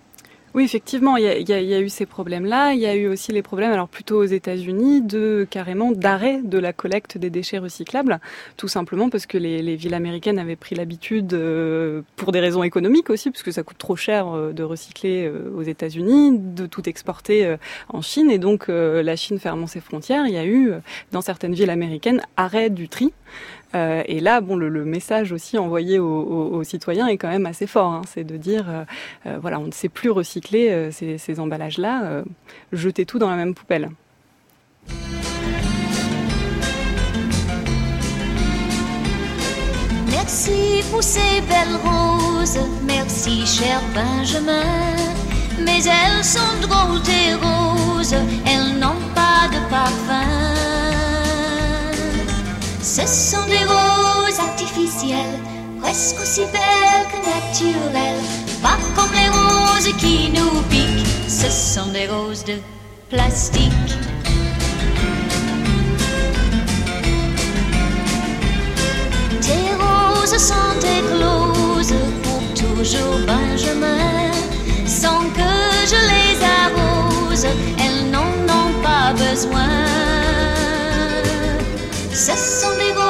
oui, effectivement, il y, a, eu ces problèmes-là. Il y a eu aussi les problèmes, alors plutôt aux États-Unis, de carrément d'arrêt de la collecte des déchets recyclables, tout simplement parce que les, villes américaines avaient pris l'habitude, euh, pour des raisons économiques aussi, parce que ça coûte trop cher euh, de recycler euh, aux États-Unis, de tout exporter en Chine, et donc la Chine fermant ses frontières, il y a eu dans certaines villes américaines arrêt du tri. Euh, et là, bon, le, message aussi envoyé aux, citoyens est quand même assez fort. Hein. c'est de dire, euh, euh, voilà, on ne sait plus recycler ces, emballages-là, jetez tout dans la même poubelle. Merci merci cher Benjamin. Sont presque aussi belles que naturelles. Pas comme les roses qui nous piquent, ce sont des roses de plastique. Tes roses sont écloses pour toujours, Benjamin. Sans que je les arrose, elles n'en ont pas besoin. Ce sont des roses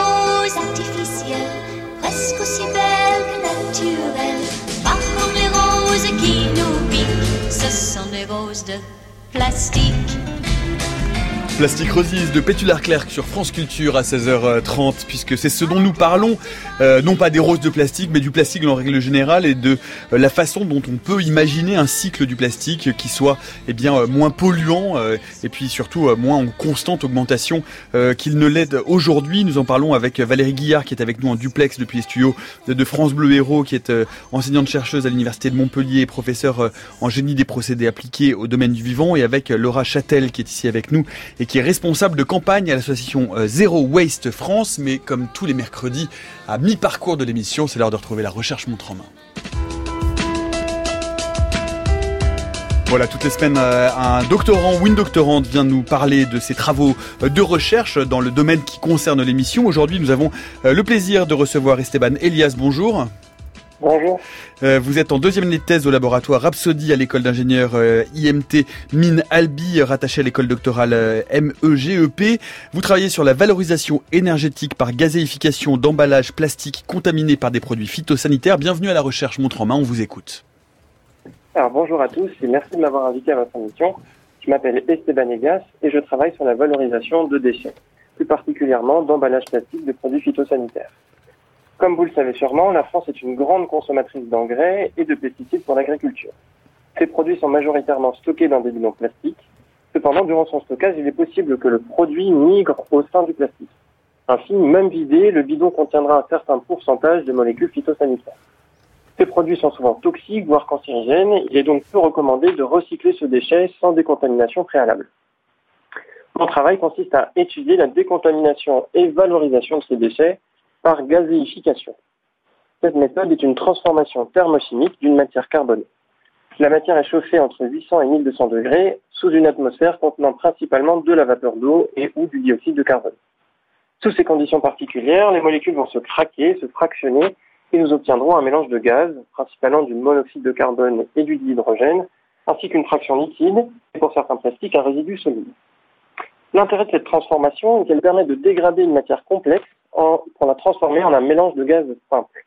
aussi belles que naturelles. Pas comme les roses qui nous piquent, ce sont des roses de plastique. Plastique Roses de Pétulaire Clerc sur France Culture à 16h30, puisque c'est ce dont nous parlons, euh, non pas des roses de plastique, mais du plastique en règle générale et de euh, la façon dont on peut imaginer un cycle du plastique qui soit eh bien euh, moins polluant et puis surtout moins en constante augmentation qu'il ne l'est aujourd'hui. Nous en parlons avec Valérie Guillard qui est avec nous en duplex depuis les studios de France Bleu Héros, qui est enseignante chercheuse à l'université de Montpellier, professeure en génie des procédés appliqués au domaine du vivant, et avec Laura Châtel qui est ici avec nous et qui est responsable de campagne à l'association euh, Zero Waste France. Mais comme tous les mercredis, à mi-parcours de l'émission, c'est l'heure de retrouver la recherche montre en main. Voilà, toutes les semaines, euh, un doctorant ou une doctorante vient nous parler de ses travaux euh, de recherche dans le domaine qui concerne l'émission. Aujourd'hui, nous avons le plaisir de recevoir Esteban Elias. Bonjour. Bonjour. Euh, vous êtes en deuxième année de thèse au laboratoire Rhapsody à l'école d'ingénieurs euh, IMT Mine Albi, rattaché à l'école doctorale euh, MEGEP. Vous travaillez sur la valorisation énergétique par gazéification d'emballages plastiques contaminés par des produits phytosanitaires. Bienvenue à la recherche Montre en main, on vous écoute. Alors bonjour à tous et merci de m'avoir invité à votre émission. Je m'appelle Esteban Egas et je travaille sur la valorisation de déchets, plus particulièrement d'emballages plastiques de produits phytosanitaires. Comme vous le savez sûrement, la France est une grande consommatrice d'engrais et de pesticides pour l'agriculture. Ces produits sont majoritairement stockés dans des bidons plastiques. Cependant, durant son stockage, il est possible que le produit migre au sein du plastique. Ainsi, même vidé, le bidon contiendra un certain pourcentage de molécules phytosanitaires. Ces produits sont souvent toxiques, voire cancérigènes. Il est donc peu recommandé de recycler ce déchet sans décontamination préalable. Mon travail consiste à étudier la décontamination et valorisation de ces déchets par gazéification. Cette méthode est une transformation thermochimique d'une matière carbonée. La matière est chauffée entre 800 et 1200 degrés sous une atmosphère contenant principalement de la vapeur d'eau et ou du dioxyde de carbone. Sous ces conditions particulières, les molécules vont se craquer, se fractionner et nous obtiendrons un mélange de gaz, principalement du monoxyde de carbone et du dihydrogène, ainsi qu'une fraction liquide et pour certains plastiques un résidu solide. L'intérêt de cette transformation est qu'elle permet de dégrader une matière complexe pour la transformer en un mélange de gaz simple.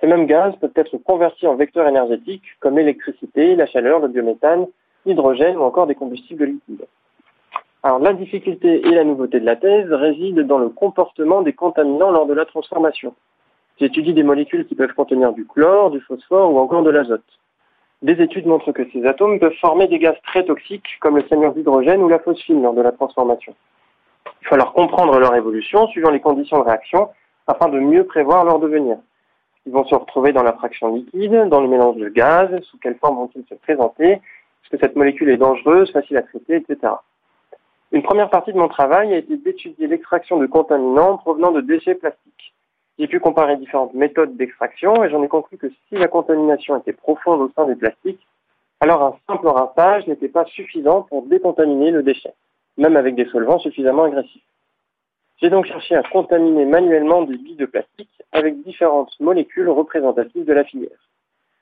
Ces mêmes gaz peuvent être convertis en vecteurs énergétiques comme l'électricité, la chaleur, le biométhane, l'hydrogène ou encore des combustibles liquides. Alors la difficulté et la nouveauté de la thèse résident dans le comportement des contaminants lors de la transformation. J'étudie des molécules qui peuvent contenir du chlore, du phosphore ou encore de l'azote. Des études montrent que ces atomes peuvent former des gaz très toxiques comme le cyanure d'hydrogène ou la phosphine lors de la transformation. Il faut alors comprendre leur évolution suivant les conditions de réaction afin de mieux prévoir leur devenir. Ils vont se retrouver dans la fraction liquide, dans le mélange de gaz, sous quelle forme vont-ils se présenter, est-ce que cette molécule est dangereuse, facile à traiter, etc. Une première partie de mon travail a été d'étudier l'extraction de contaminants provenant de déchets plastiques. J'ai pu comparer différentes méthodes d'extraction et j'en ai conclu que si la contamination était profonde au sein des plastiques, alors un simple rinçage n'était pas suffisant pour décontaminer le déchet, même avec des solvants suffisamment agressifs. J'ai donc cherché à contaminer manuellement des billes de plastique avec différentes molécules représentatives de la filière.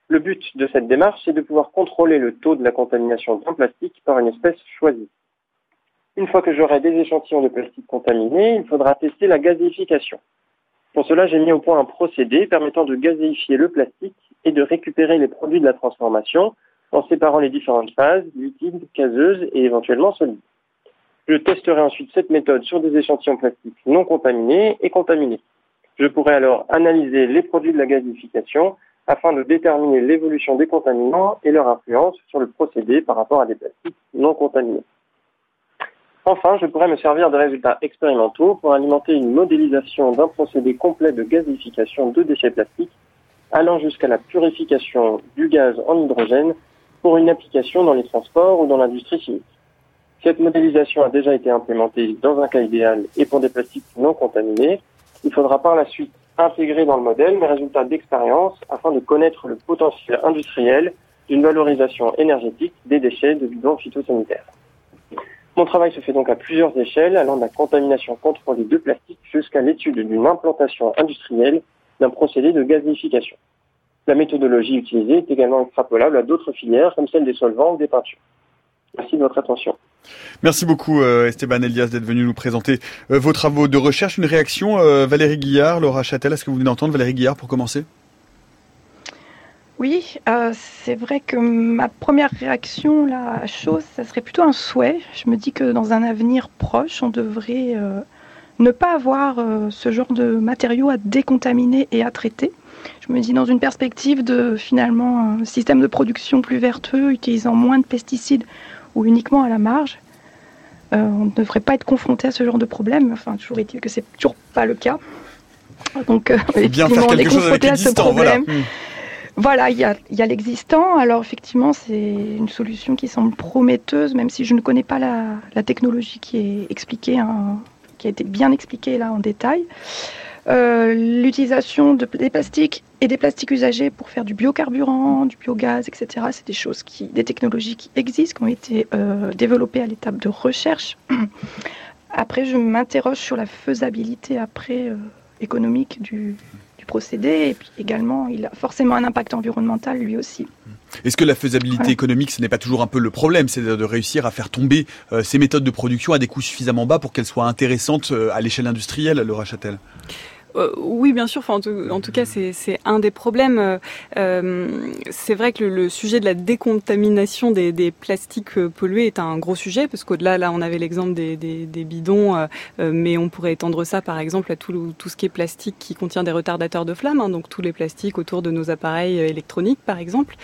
Le but de cette démarche, c'est de pouvoir contrôler le taux de la contamination d'un plastique par une espèce choisie. Une fois que j'aurai des échantillons de plastique contaminés, il faudra tester la gazéification. Pour cela, j'ai mis au point un procédé permettant de gazéifier le plastique et de récupérer les produits de la transformation en séparant les différentes phases, liquides, caseuses et éventuellement solides. Je testerai ensuite cette méthode sur des échantillons plastiques non contaminés et contaminés. Je pourrai alors analyser les produits de la gazéification afin de déterminer l'évolution des contaminants et leur influence sur le procédé par rapport à des plastiques non contaminés. Enfin, je pourrais me servir de résultats expérimentaux pour alimenter une modélisation d'un procédé complet de gazification de déchets plastiques allant jusqu'à la purification du gaz en hydrogène pour une application dans les transports ou dans l'industrie chimique. Cette modélisation a déjà été implémentée dans un cas idéal et pour des plastiques non contaminés. Il faudra par la suite intégrer dans le modèle mes résultats d'expérience afin de connaître le potentiel industriel d'une valorisation énergétique des déchets de bidons phytosanitaires. Mon travail se fait donc à plusieurs échelles, allant de la contamination contrôlée de plastique jusqu'à l'étude d'une implantation industrielle d'un procédé de gazification. La méthodologie utilisée est également extrapolable à d'autres filières comme celle des solvants ou des peintures. Merci de votre attention. Merci beaucoup euh, Esteban Elias d'être venu nous présenter euh, vos travaux de recherche. Une réaction, euh, Valérie Guillard, Laura Châtel, est-ce que vous venez d'entendre Valérie Guillard pour commencer? Oui, c'est vrai que ma première réaction là, à chose, ça serait plutôt un souhait. Je me dis que dans un avenir proche, on devrait ne pas avoir ce genre de matériaux à décontaminer et à traiter. Je me dis dans une perspective de finalement un système de production plus vertueux, utilisant moins de pesticides ou uniquement à la marge. on ne devrait pas être confronté à ce genre de problème. Enfin, toujours est-il que c'est toujours pas le cas. Donc, effectivement, on est confronté à ce problème. Voilà. Voilà, il y a, l'existant. Alors effectivement, c'est une solution qui semble prometteuse, même si je ne connais pas la, technologie qui est expliquée, hein, qui a été bien expliquée là en détail. Euh, l'utilisation de, des plastiques et des plastiques usagés pour faire du biocarburant, du biogaz, etc. C'est des choses qui, des technologies qui existent, qui ont été euh, développées à l'étape de recherche. Après, je m'interroge sur la faisabilité après euh, économique du, procédé. Et puis également, il a forcément un impact environnemental lui aussi. Est-ce que la faisabilité économique, ce n'est pas toujours un peu le problème C'est de réussir à faire tomber euh, ces méthodes de production à des coûts suffisamment bas pour qu'elles soient intéressantes euh, à l'échelle industrielle, Laura Châtel? Euh, oui, bien sûr. Enfin, en, tout, cas, c'est un des problèmes. Euh, c'est vrai que le, sujet de la décontamination des, des, plastiques euh, pollués est un gros sujet, parce qu'au-delà, là, on avait l'exemple des, des, des, bidons, euh, mais on pourrait étendre ça, par exemple, à tout, tout ce qui est plastique qui contient des retardateurs de flamme, hein, donc tous les plastiques autour de nos appareils électroniques, par exemple.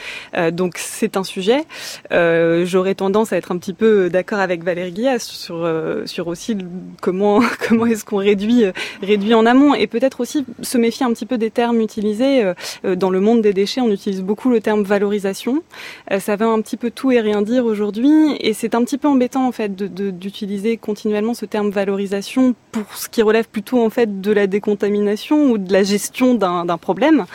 donc, c'est un sujet. J'aurais tendance à être un petit peu d'accord avec Valérie Guillas sur, sur aussi comment, comment est-ce qu'on réduit, réduit en amont. Et peut-être aussi se méfier un petit peu des termes utilisés. Euh, euh, dans le monde des déchets, on utilise beaucoup le terme valorisation. Euh, ça veut un petit peu tout et rien dire aujourd'hui, et c'est un petit peu embêtant en fait d'utiliser continuellement ce terme valorisation pour ce qui relève plutôt en fait de la décontamination ou de la gestion d'un problème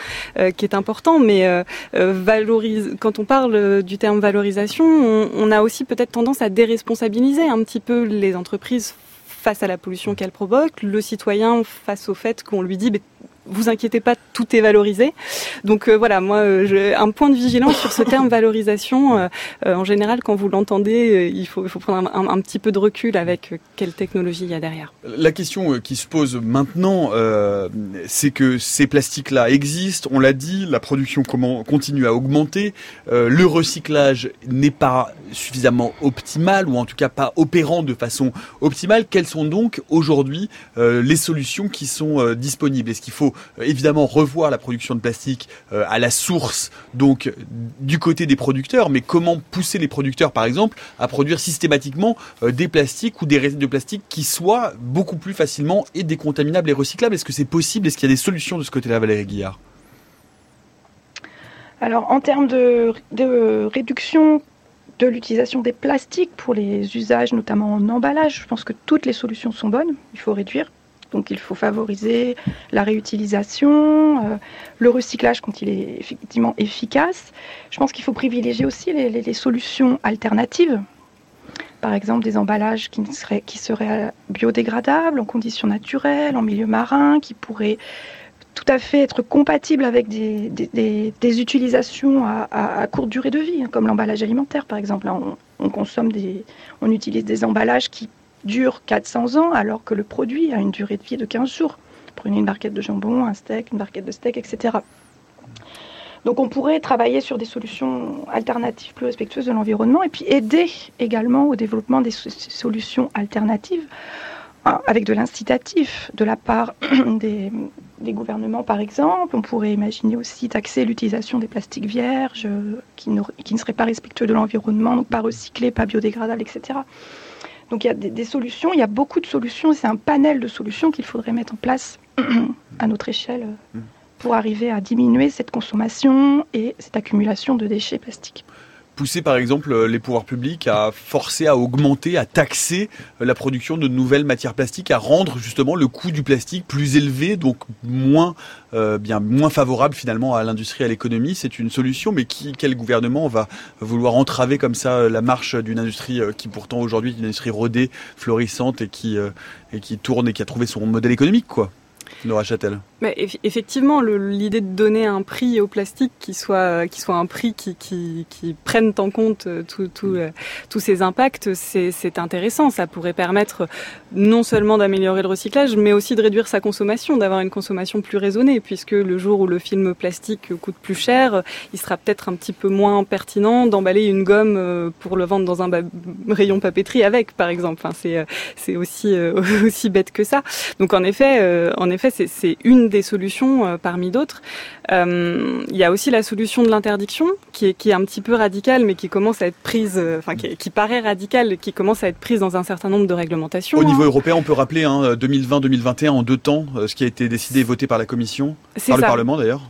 qui est important. Mais valorise, quand on parle du terme valorisation, on, on a aussi peut-être tendance à déresponsabiliser un petit peu les entreprises face à la pollution qu'elle provoque, le citoyen face au fait qu'on lui dit vous inquiétez pas, tout est valorisé. Donc euh, voilà, moi, euh, un point de vigilance sur ce terme valorisation. Euh, en général, quand vous l'entendez, il faut, faut prendre un, petit peu de recul avec quelle technologie il y a derrière. La question qui se pose maintenant, c'est que ces plastiques-là existent. On l'a dit, la production continue à augmenter. le recyclage n'est pas suffisamment optimal, ou en tout cas pas opérant de façon optimale. Quelles sont donc aujourd'hui les solutions qui sont disponibles? Est-ce qu'il faut euh, évidemment revoir la production de plastique euh, à la source, donc du côté des producteurs, mais comment pousser les producteurs, par exemple, à produire systématiquement des plastiques ou des résidus de plastique qui soient beaucoup plus facilement et décontaminables et recyclables? Est-ce que c'est possible? Est-ce qu'il y a des solutions de ce côté-là, Valérie Guillard? Alors, en termes de, de réduction de l'utilisation des plastiques pour les usages, notamment en emballage. Je pense que toutes les solutions sont bonnes. Il faut réduire. Donc il faut favoriser la réutilisation, euh, le recyclage quand il est effectivement efficace. Je pense qu'il faut privilégier aussi les, solutions alternatives. Par exemple, des emballages qui seraient, seraient biodégradables, en conditions naturelles, en milieu marin, qui pourraient tout à fait être compatible avec des, utilisations à, courte durée de vie, hein, comme l'emballage alimentaire par exemple. on, consomme on utilise des emballages qui durent 400 ans alors que le produit a une durée de vie de 15 jours. Prenez une barquette de jambon, un steak, une barquette de steak, etc. Donc on pourrait travailler sur des solutions alternatives plus respectueuses de l'environnement et puis aider également au développement des solutions alternatives hein, avec de l'incitatif de la part des, gouvernements, par exemple. On pourrait imaginer aussi taxer l'utilisation des plastiques vierges qui ne, qui ne seraient pas respectueux de l'environnement, donc pas recyclés, pas biodégradables, etc. Donc il y a des, solutions, il y a beaucoup de solutions, c'est un panel de solutions qu'il faudrait mettre en place à notre échelle mm. pour arriver à diminuer cette consommation et cette accumulation de déchets plastiques pousser par exemple euh, les pouvoirs publics à forcer, à augmenter, à taxer euh, la production de nouvelles matières plastiques, à rendre justement le coût du plastique plus élevé, donc moins euh, bien moins favorable finalement à l'industrie, à l'économie. C'est une solution, mais qui, quel gouvernement va vouloir entraver comme ça la marche d'une industrie qui pourtant aujourd'hui est une industrie rodée, florissante et qui et qui tourne et qui a trouvé son modèle économique quoi. Nora Châtel? Mais effectivement, l'idée de donner un prix au plastique qui soit, qui soit un prix qui, qui, qui prenne en compte euh, tout, tout, mm. euh, tous ces impacts, c'est intéressant. Ça pourrait permettre non seulement d'améliorer le recyclage, mais aussi de réduire sa consommation, d'avoir une consommation plus raisonnée, puisque le jour où le film plastique coûte plus cher, il sera peut-être un petit peu moins pertinent d'emballer une gomme euh, pour le vendre dans un rayon papeterie avec, par exemple. Enfin, c'est aussi, aussi bête que ça. Donc en effet, en effet, c'est une des solutions euh, parmi d'autres. Euh, il y a aussi la solution de l'interdiction, qui est, qui est un petit peu radicale, mais qui commence à être prise, euh, enfin qui, qui, paraît radicale, qui commence à être prise dans un certain nombre de réglementations. Au niveau hein. européen, on peut rappeler hein, 2020-2021 en deux temps, ce qui a été décidé et voté par la Commission, par le Parlement d'ailleurs.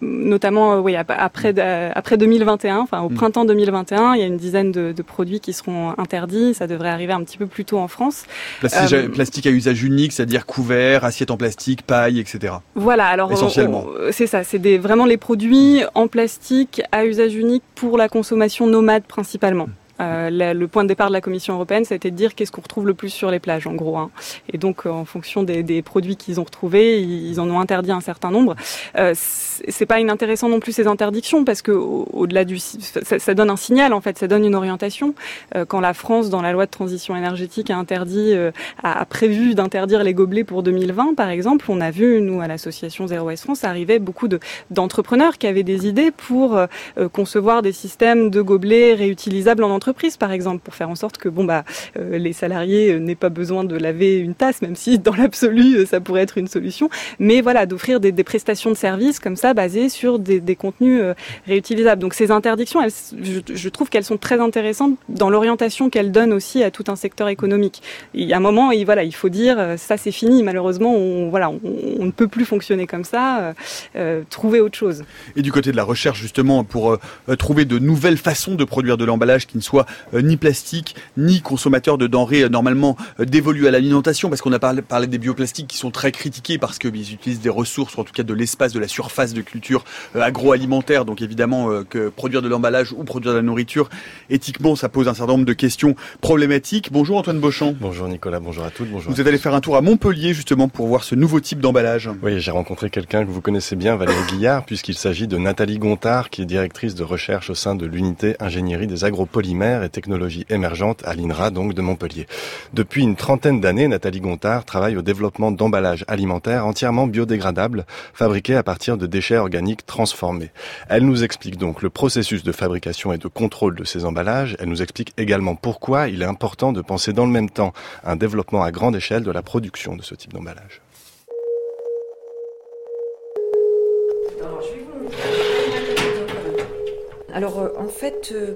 Notamment, oui, après après 2021, enfin au mm. printemps 2021, il y a une dizaine de, de, produits qui seront interdits. Ça devrait arriver un petit peu plus tôt en France. Plastique, plastique à usage unique, c'est-à-dire couvert, assiette en plastique, paille, etc. Voilà, alors essentiellement. C'est ça, c'est vraiment les produits en plastique à usage unique pour la consommation nomade principalement. Euh, le point de départ de la Commission européenne, ça a été de dire qu'est-ce qu'on retrouve le plus sur les plages, en gros. Hein. Et donc, euh, en fonction des, des produits qu'ils ont retrouvés, ils, en ont interdit un certain nombre. Euh, c'est pas inintéressant non plus ces interdictions parce que au-delà du, ça, ça, donne un signal en fait, ça donne une orientation. Euh, quand la France, dans la loi de transition énergétique, a interdit, euh, a, prévu d'interdire les gobelets pour 2020, par exemple, on a vu nous à l'association Zero Waste France arriver beaucoup de d'entrepreneurs qui avaient des idées pour concevoir des systèmes de gobelets réutilisables en entreprise par exemple, pour faire en sorte que bon bah euh, les salariés euh, n'aient pas besoin de laver une tasse, même si dans l'absolu euh, ça pourrait être une solution. Mais voilà, d'offrir des, prestations de services comme ça basées sur des, contenus réutilisables. Donc ces interdictions, je, trouve qu'elles sont très intéressantes dans l'orientation qu'elles donnent aussi à tout un secteur économique. Il y a un moment, il, voilà, il faut dire ça c'est fini. Malheureusement, on, voilà, on, ne peut plus fonctionner comme ça. trouver autre chose. Et du côté de la recherche justement pour trouver de nouvelles façons de produire de l'emballage qui ne soit euh, ni plastique, ni consommateur de denrées euh, normalement euh, dévolues à l'alimentation, parce qu'on a parlé, des bioplastiques qui sont très critiqués parce qu'ils utilisent des ressources, en tout cas de l'espace, de la surface de culture agroalimentaire. Donc évidemment que produire de l'emballage ou produire de la nourriture, éthiquement, ça pose un certain nombre de questions problématiques. Bonjour Antoine Beauchamp. Bonjour Nicolas, bonjour à toutes. Bonjour vous êtes allé faire un tour à Montpellier justement pour voir ce nouveau type d'emballage. Oui, j'ai rencontré quelqu'un que vous connaissez bien, Valérie Guillard, puisqu'il s'agit de Nathalie Gontard, qui est directrice de recherche au sein de l'unité ingénierie des agropolymères et technologies émergentes à l'INRA, donc de Montpellier. Depuis une trentaine d'années, Nathalie Gontard travaille au développement d'emballages alimentaires entièrement biodégradables, fabriqués à partir de déchets organiques transformés. Elle nous explique donc le processus de fabrication et de contrôle de ces emballages. Elle nous explique également pourquoi il est important de penser dans le même temps un développement à grande échelle de la production de ce type d'emballage. Alors euh, en fait, euh,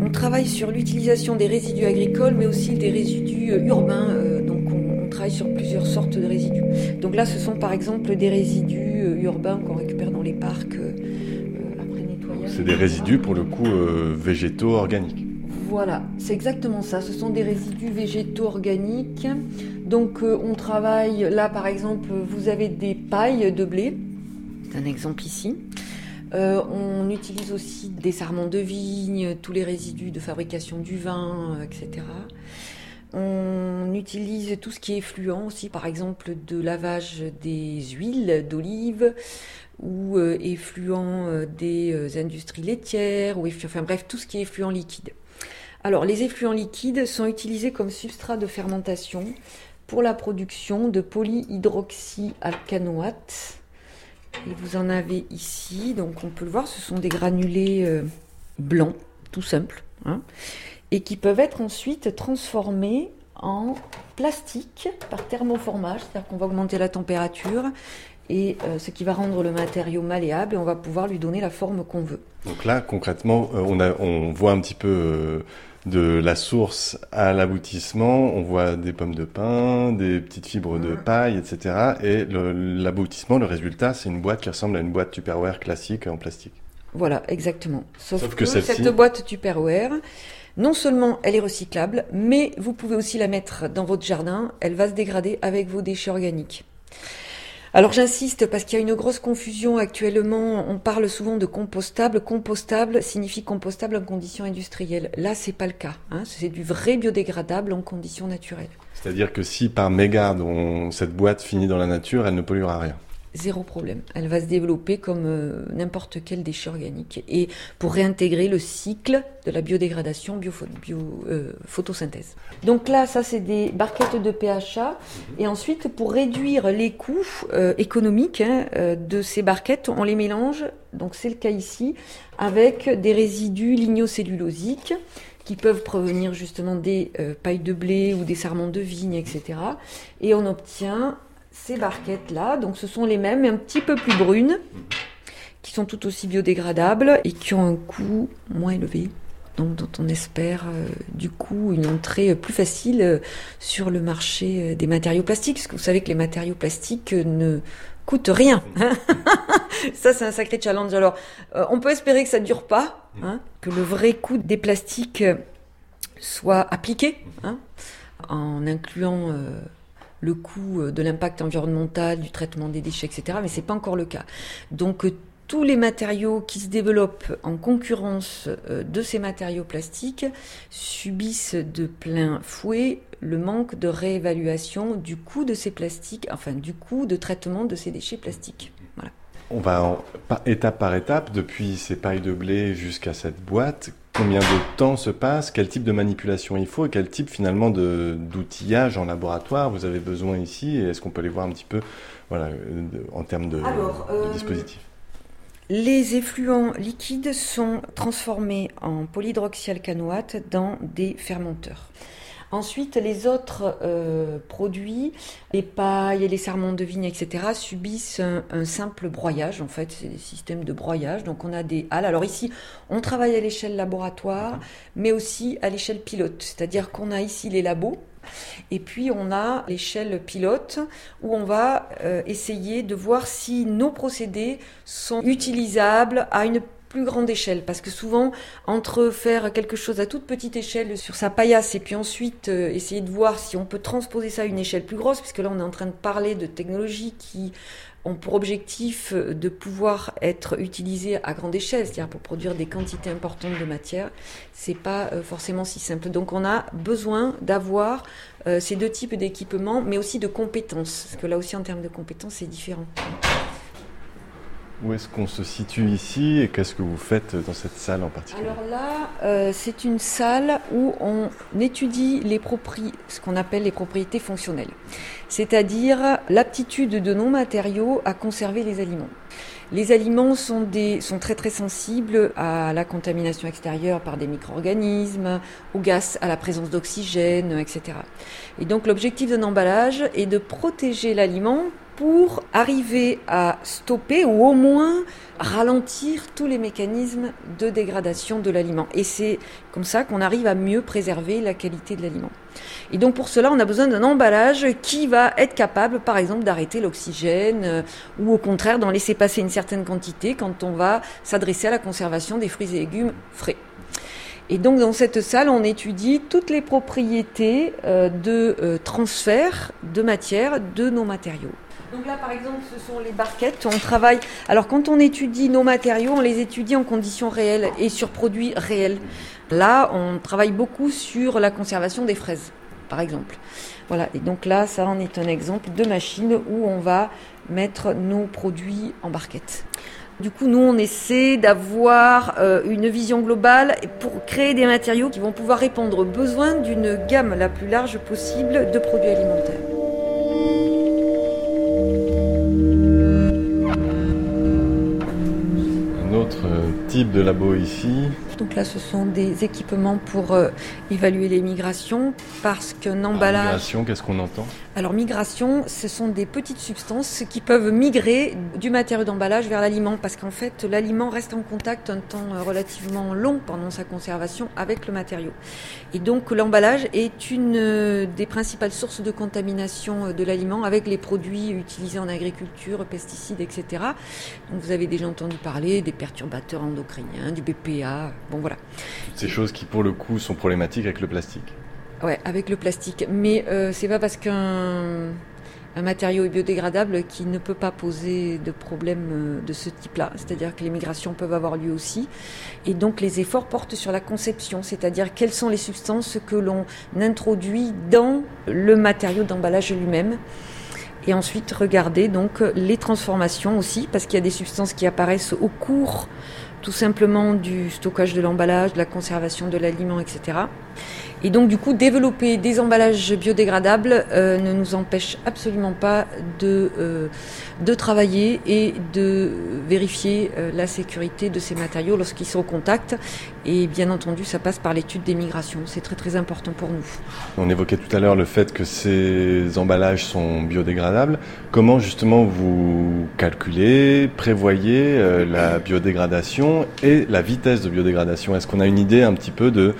on travaille sur l'utilisation des résidus agricoles, mais aussi des résidus euh, urbains. donc on, on travaille sur plusieurs sortes de résidus. Donc là, ce sont par exemple des résidus urbains qu'on récupère dans les parcs après nettoyage. C'est des résidus pour le coup euh, végétaux organiques. Voilà, c'est exactement ça. Ce sont des résidus végétaux organiques. Donc euh, on travaille, là par exemple, vous avez des pailles de blé. C'est un exemple ici. Euh, on utilise aussi des sarments de vigne, tous les résidus de fabrication du vin, euh, etc. On utilise tout ce qui est effluent aussi, par exemple de lavage des huiles d'olive ou euh, effluent euh, des industries laitières, ou enfin bref, tout ce qui est effluent liquide. Alors, les effluents liquides sont utilisés comme substrat de fermentation pour la production de polyhydroxyalcanoate. Et vous en avez ici, donc on peut le voir, ce sont des granulés euh, blancs, tout simple, hein, et qui peuvent être ensuite transformés en plastique par thermoformage, c'est-à-dire qu'on va augmenter la température, et euh, ce qui va rendre le matériau malléable, et on va pouvoir lui donner la forme qu'on veut. Donc là, concrètement, euh, on, a, on voit un petit peu euh, de la source à l'aboutissement. On voit des pommes de pin, des petites fibres de paille, etc. Et l'aboutissement, le résultat, c'est une boîte qui ressemble à une boîte Tupperware classique en plastique. Voilà, exactement. Sauf, Sauf que que, cette boîte Tupperware, non seulement elle est recyclable, mais vous pouvez aussi la mettre dans votre jardin. Elle va se dégrader avec vos déchets organiques. Alors j'insiste parce qu'il y a une grosse confusion actuellement. On parle souvent de compostable. Compostable signifie compostable en conditions industrielles. Là, c'est pas le cas. hein. C'est du vrai biodégradable en conditions naturelles. C'est-à-dire que si par mégarde, cette boîte finit dans la nature, elle ne polluera rien. Zéro problème. Elle va se développer comme euh, n'importe quel déchet organique et pour réintégrer le cycle de la biodégradation, bio, euh, photosynthèse. Donc là, ça c'est des barquettes de PHA et ensuite pour réduire les coûts euh, économiques hein, de ces barquettes, on les mélange, donc c'est le cas ici, avec des résidus lignocellulosiques qui peuvent provenir justement des pailles de blé ou des sarments de vigne, etc. Et on obtient ces barquettes-là, donc ce sont les mêmes, mais un petit peu plus brunes, qui sont tout aussi biodégradables et qui ont un coût moins élevé, donc dont on espère euh, du coup une entrée plus facile euh, sur le marché euh, des matériaux plastiques, parce que vous savez que les matériaux plastiques ne coûtent rien. hein. ça, c'est un sacré challenge. Alors, on peut espérer que ça dure pas, hein, que le vrai coût des plastiques soit appliqué, hein, en incluant le coût euh, de l'impact environnemental, du traitement des déchets, etc. Mais c'est pas encore le cas. Donc euh, tous les matériaux qui se développent en concurrence euh, de ces matériaux plastiques subissent de plein fouet le manque de réévaluation du coût de ces plastiques, enfin du coût de traitement de ces déchets plastiques. On va étape par étape, depuis ces pailles de blé jusqu'à cette boîte. Combien de temps se passe Quel type de manipulation il faut Et quel type finalement de- d'outillage en laboratoire vous avez besoin ici Et est-ce qu'on peut les voir un petit peu voilà, euh, en termes de, Alors, de euh, dispositif Les effluents liquides sont transformés en polyhydroxyalcanoate dans des fermenteurs. Ensuite, les autres euh, produits, les pailles et les sarments de vigne, etc., subissent un, un simple broyage. En fait, c'est des systèmes de broyage. Donc, on a des halles. Alors ici, on travaille à l'échelle laboratoire, mais aussi à l'échelle pilote. C'est-à-dire qu'on a ici les labos. Et puis on a l'échelle pilote où on va euh, essayer de voir si nos procédés sont utilisables à une plus grande échelle parce que souvent entre faire quelque chose à toute petite échelle sur sa paillasse et puis ensuite euh, essayer de voir si on peut transposer ça à une échelle plus grosse puisque là on est en train de parler de technologies qui ont pour objectif euh, de pouvoir être utilisées à grande échelle, c'est-à-dire pour produire des quantités importantes de matière, c'est pas euh, forcément si simple. Donc on a besoin d'avoir ces deux types d'équipements, mais aussi de compétences, parce que là aussi en termes de compétences c'est différent. Où est-ce qu'on se situe ici et qu'est-ce que vous faites dans cette salle en particulier Alors là, euh, c'est une salle où on étudie les ce qu'on appelle les propriétés fonctionnelles, c'est-à-dire l'aptitude de nos matériaux à conserver les aliments. Les aliments sont, des, sont très très sensibles à la contamination extérieure par des micro-organismes, au gaz, à la présence d'oxygène, etc. Et donc l'objectif d'un emballage est de protéger l'aliment pour arriver à stopper ou au moins ralentir tous les mécanismes de dégradation de l'aliment. Et c'est comme ça qu'on arrive à mieux préserver la qualité de l'aliment. Et donc pour cela, on a besoin d'un emballage qui va être capable, par exemple, d'arrêter l'oxygène euh, ou au contraire d'en laisser passer une certaine quantité quand on va s'adresser à la conservation des fruits et légumes frais. Et donc dans cette salle, on étudie toutes les propriétés euh, de euh, transfert de matière de nos matériaux. Donc là, par exemple, ce sont les barquettes. On travaille. Alors, quand on étudie nos matériaux, on les étudie en conditions réelles et sur produits réels. Là, on travaille beaucoup sur la conservation des fraises, par exemple. Voilà. Et donc là, ça en est un exemple de machine où on va mettre nos produits en barquettes. Du coup, nous, on essaie d'avoir euh, une vision globale pour créer des matériaux qui vont pouvoir répondre aux besoins d'une gamme la plus large possible de produits alimentaires. Autre type de labo ici, donc là, ce sont des équipements pour euh, évaluer les migrations parce qu'un emballage. migration, qu'est-ce qu'on entend? Alors migration, ce sont des petites substances qui peuvent migrer du matériau d'emballage vers l'aliment parce qu'en fait, l'aliment reste en contact un temps euh, relativement long pendant sa conservation avec le matériau. Et donc l'emballage est une euh, des principales sources de contamination de l'aliment avec les produits utilisés en agriculture, pesticides, etc. Donc vous avez déjà entendu parler des perturbateurs endocriniens, du BPA, Bon voilà. Toutes ces choses qui pour le coup sont problématiques avec le plastique. Ouais, avec le plastique. Mais euh, c'est pas parce qu'un un matériau est biodégradable qui ne peut pas poser de problème euh, de ce type-là. C'est-à-dire que les migrations peuvent avoir lieu aussi. Et donc les efforts portent sur la conception, c'est-à-dire quelles sont les substances que l'on introduit dans le matériau d'emballage lui-même. Et ensuite regarder donc les transformations aussi, parce qu'il y a des substances qui apparaissent au cours tout simplement du stockage de l'emballage, de la conservation de l'aliment, etc. Et donc du coup, développer des emballages biodégradables euh, ne nous empêche absolument pas de, euh, de travailler et de vérifier euh, la sécurité de ces matériaux lorsqu'ils sont au contact. Et bien entendu, ça passe par l'étude des migrations. C'est très très important pour nous. On évoquait tout à l'heure le fait que ces emballages sont biodégradables. Comment justement vous calculez, prévoyez la biodégradation et la vitesse de biodégradation? Est-ce qu'on a une idée un petit peu de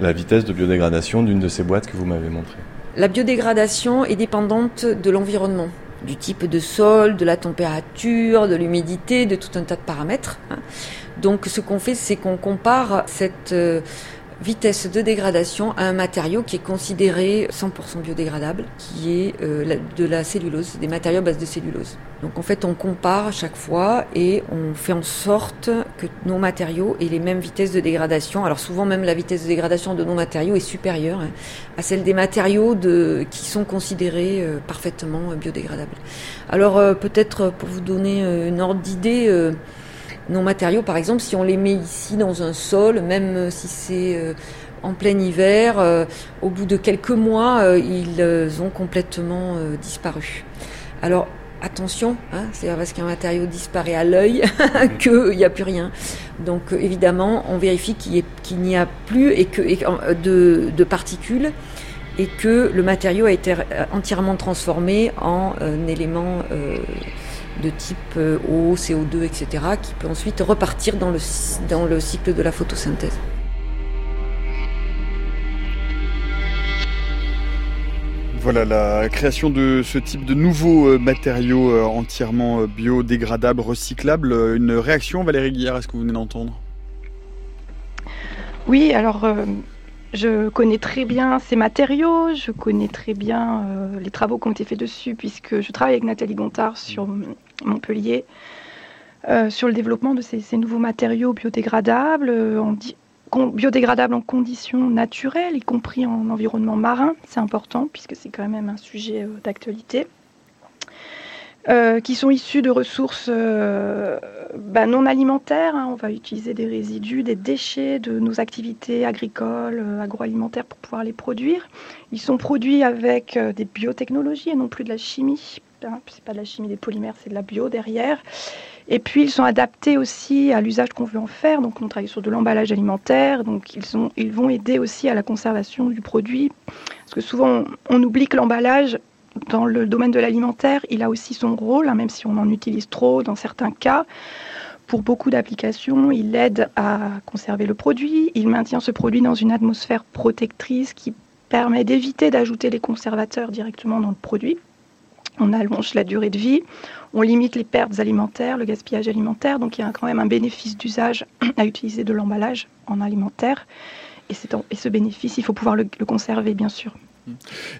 la vitesse de biodégradation d'une de ces boîtes que vous m'avez montrées La biodégradation est dépendante de l'environnement, du type de sol, de la température, de l'humidité, de tout un tas de paramètres. Hein. Donc ce qu'on fait, c'est qu'on compare cette euh, vitesse de dégradation à un matériau qui est considéré 100% biodégradable, qui est euh, de la cellulose, des matériaux à base de cellulose. Donc en fait, on compare chaque fois et on fait en sorte que nos matériaux aient les mêmes vitesses de dégradation. Alors souvent même la vitesse de dégradation de nos matériaux est supérieure hein, à celle des matériaux de, qui sont considérés euh, parfaitement biodégradables. Alors euh, peut-être pour vous donner une ordre d'idée, nos matériaux, par exemple, si on les met ici dans un sol, même si c'est euh, en plein hiver, euh, au bout de quelques mois, euh, ils ont complètement disparu. Alors, attention, hein, c'est parce qu'un matériau disparaît à l'œil qu'il n'y a plus rien. Donc, évidemment, on vérifie qu'il n'y a plus et que, de, de, particules et que le matériau a été entièrement transformé en élément de type euh, eau, CO2, etc., qui peut ensuite repartir dans le, dans le cycle de la photosynthèse. Voilà la création de ce type de nouveaux euh, matériaux euh, entièrement biodégradables, recyclables. Une réaction, Valérie Guillard, est-ce que vous venez d'entendre? Oui, alors je connais très bien ces matériaux, je connais très bien les travaux qui ont été faits dessus, puisque je travaille avec Nathalie Gontard sur Montpellier, euh, sur le développement de ces, nouveaux matériaux biodégradables, euh, en, biodégradables en conditions naturelles, y compris en environnement marin. C'est important puisque c'est quand même un sujet euh, d'actualité. qui sont issus de ressources bah, non alimentaires. Hein. On va utiliser des résidus, des déchets de nos activités agricoles, agroalimentaires pour pouvoir les produire. Ils sont produits avec des biotechnologies et non plus de la chimie C'est pas de la chimie des polymères, c'est de la bio derrière. Et puis ils sont adaptés aussi à l'usage qu'on veut en faire. Donc on travaille sur de l'emballage alimentaire. Donc ils, ils vont aider aussi à la conservation du produit. Parce que souvent on, oublie que l'emballage, dans le domaine de l'alimentaire, il a aussi son rôle, hein, même si on en utilise trop dans certains cas. Pour beaucoup d'applications, il aide à conserver le produit, il maintient ce produit dans une atmosphère protectrice qui permet d'éviter d'ajouter les conservateurs directement dans le produit. On allonge la durée de vie, on limite les pertes alimentaires, le gaspillage alimentaire, donc il y a quand même un bénéfice d'usage à utiliser de l'emballage en alimentaire. Et, ce bénéfice, il faut pouvoir le conserver, bien sûr.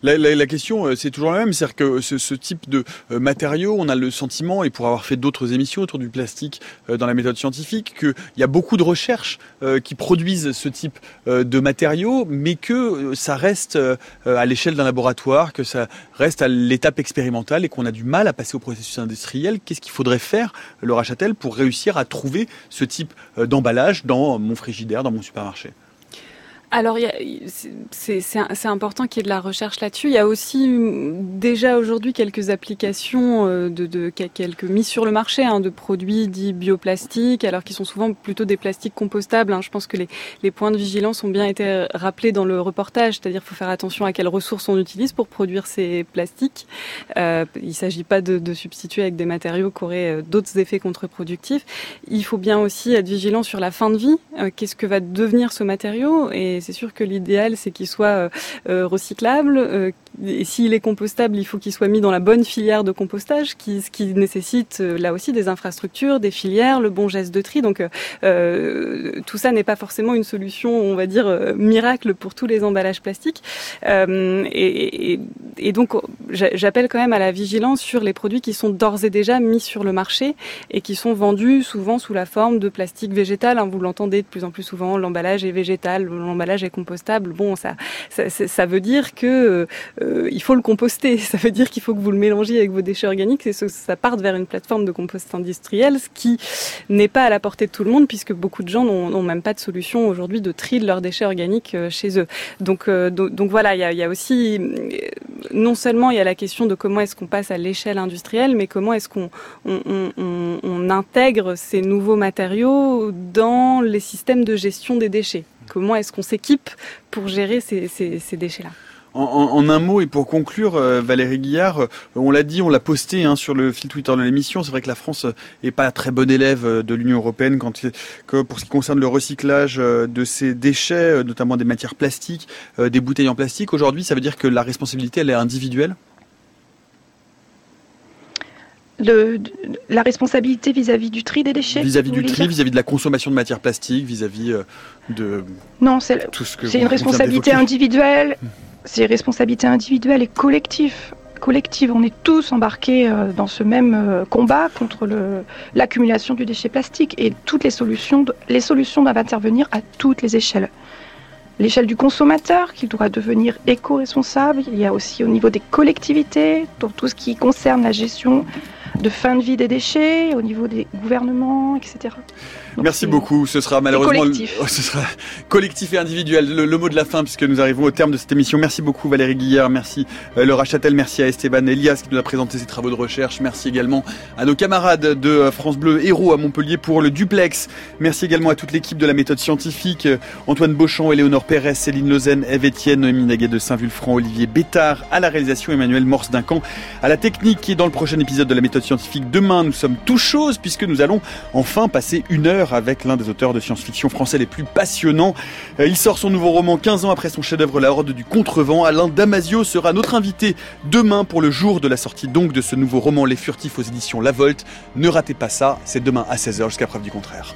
La, question, euh, c'est toujours la même, c'est-à-dire que ce, ce, type de euh, matériaux, on a le sentiment, et pour avoir fait d'autres émissions autour du plastique euh, dans la méthode scientifique, qu'il y a beaucoup de recherches qui produisent ce type de matériaux, mais que ça reste à l'échelle d'un laboratoire, que ça reste à l'étape expérimentale et qu'on a du mal à passer au processus industriel. Qu'est-ce qu'il faudrait faire, Laura Châtel, pour réussir à trouver ce type d'emballage dans mon frigidaire, dans mon supermarché? Alors, c'est important qu'il y ait de la recherche là-dessus. Il y a aussi mm, déjà aujourd'hui quelques applications euh, de, quelques mis sur le marché hein, de produits dits bioplastiques, alors qu'ils sont souvent plutôt des plastiques compostables. Hein. Je pense que les, points de vigilance ont bien été rappelés dans le reportage, c'est-à-dire qu'il faut faire attention à quelles ressources on utilise pour produire ces plastiques. Euh, il ne s'agit pas de, substituer avec des matériaux qui auraient euh, d'autres effets contre-productifs. Il faut bien aussi être vigilant sur la fin de vie. Euh, qu'est-ce que va devenir ce matériau? C'est sûr que l'idéal, c'est qu'il soit euh, euh, recyclable. Euh, et s'il est compostable, il faut qu'il soit mis dans la bonne filière de compostage, qui, ce qui nécessite là aussi des infrastructures, des filières, le bon geste de tri. Donc tout ça n'est pas forcément une solution, on va dire, miracle pour tous les emballages plastiques. Et, et, et, donc j'appelle quand même à la vigilance sur les produits qui sont d'ores et déjà mis sur le marché et qui sont vendus souvent sous la forme de plastique végétal. Hein, vous l'entendez de plus en plus souvent, l'emballage est végétal, l'emballage est compostable, bon, ça, ça, ça veut dire que euh, il faut le composter. Ça veut dire qu'il faut que vous le mélangiez avec vos déchets organiques et que ça parte vers une plateforme de compost industriel, ce qui n'est pas à la portée de tout le monde puisque beaucoup de gens n'ont même pas de solution aujourd'hui de tri de leurs déchets organiques euh, chez eux. Donc, euh, donc, voilà, il y a, aussi non seulement il y a la question de comment est-ce qu'on passe à l'échelle industrielle, mais comment est-ce qu'on on, on, on intègre ces nouveaux matériaux dans les systèmes de gestion des déchets. Comment est-ce qu'on s'équipe pour gérer ces, déchets-là? En, un mot et pour conclure, euh, Valérie Guillard, euh, on l'a dit, on l'a posté hein, sur le fil Twitter de l'émission. C'est vrai que la France est pas très bonne élève euh, de l'Union européenne quand que pour ce qui concerne le recyclage de ces déchets, notamment des matières plastiques, des bouteilles en plastique. Aujourd'hui, ça veut dire que la responsabilité elle est individuelle? La responsabilité vis-à-vis du tri des déchets Vis-à-vis du tri, vis-à-vis de la consommation de matières plastiques, vis-à-vis euh, de non, c'est c'est une responsabilité individuelle. C'est responsabilité individuelle et collective. Collective, on est tous embarqués euh, dans ce même euh, combat contre l'accumulation du déchet plastique et toutes les solutions, les solutions doivent intervenir à toutes les échelles l'échelle du consommateur qui doit devenir éco-responsable. Il y a aussi au niveau des collectivités, dans tout ce qui concerne la gestion de fin de vie des déchets, au niveau des gouvernements, etc. Merci beaucoup. Ce sera malheureusement collectif. ce sera collectif et individuel. Le, mot de la fin puisque nous arrivons au terme de cette émission. Merci beaucoup Valérie Guillard, merci euh, Laura Châtel, merci à Esteban Elias qui nous a présenté ses travaux de recherche. Merci également à nos camarades de euh, France Bleu Héros à Montpellier pour le duplex. Merci également à toute l'équipe de la méthode scientifique euh, Antoine Beauchamp, Éléonore Pérez, Céline Lausanne, Eve Etienne, Noémie Naguet de Saint-Vulfranc, Olivier Bétard à la réalisation, Emmanuel Morse Duncan à la technique et dans le prochain épisode de la méthode scientifique demain nous sommes tout choses puisque nous allons enfin passer une heure avec l'un des auteurs de science-fiction français les plus passionnants. Euh, il sort son nouveau roman 15 ans après son chef-d'œuvre La Horde du Contrevent. Alain Damasio sera notre invité demain pour le jour de la sortie donc de ce nouveau roman Les Furtifs aux éditions La Volte. Ne ratez pas ça, c'est demain à 16h jusqu'à preuve du contraire.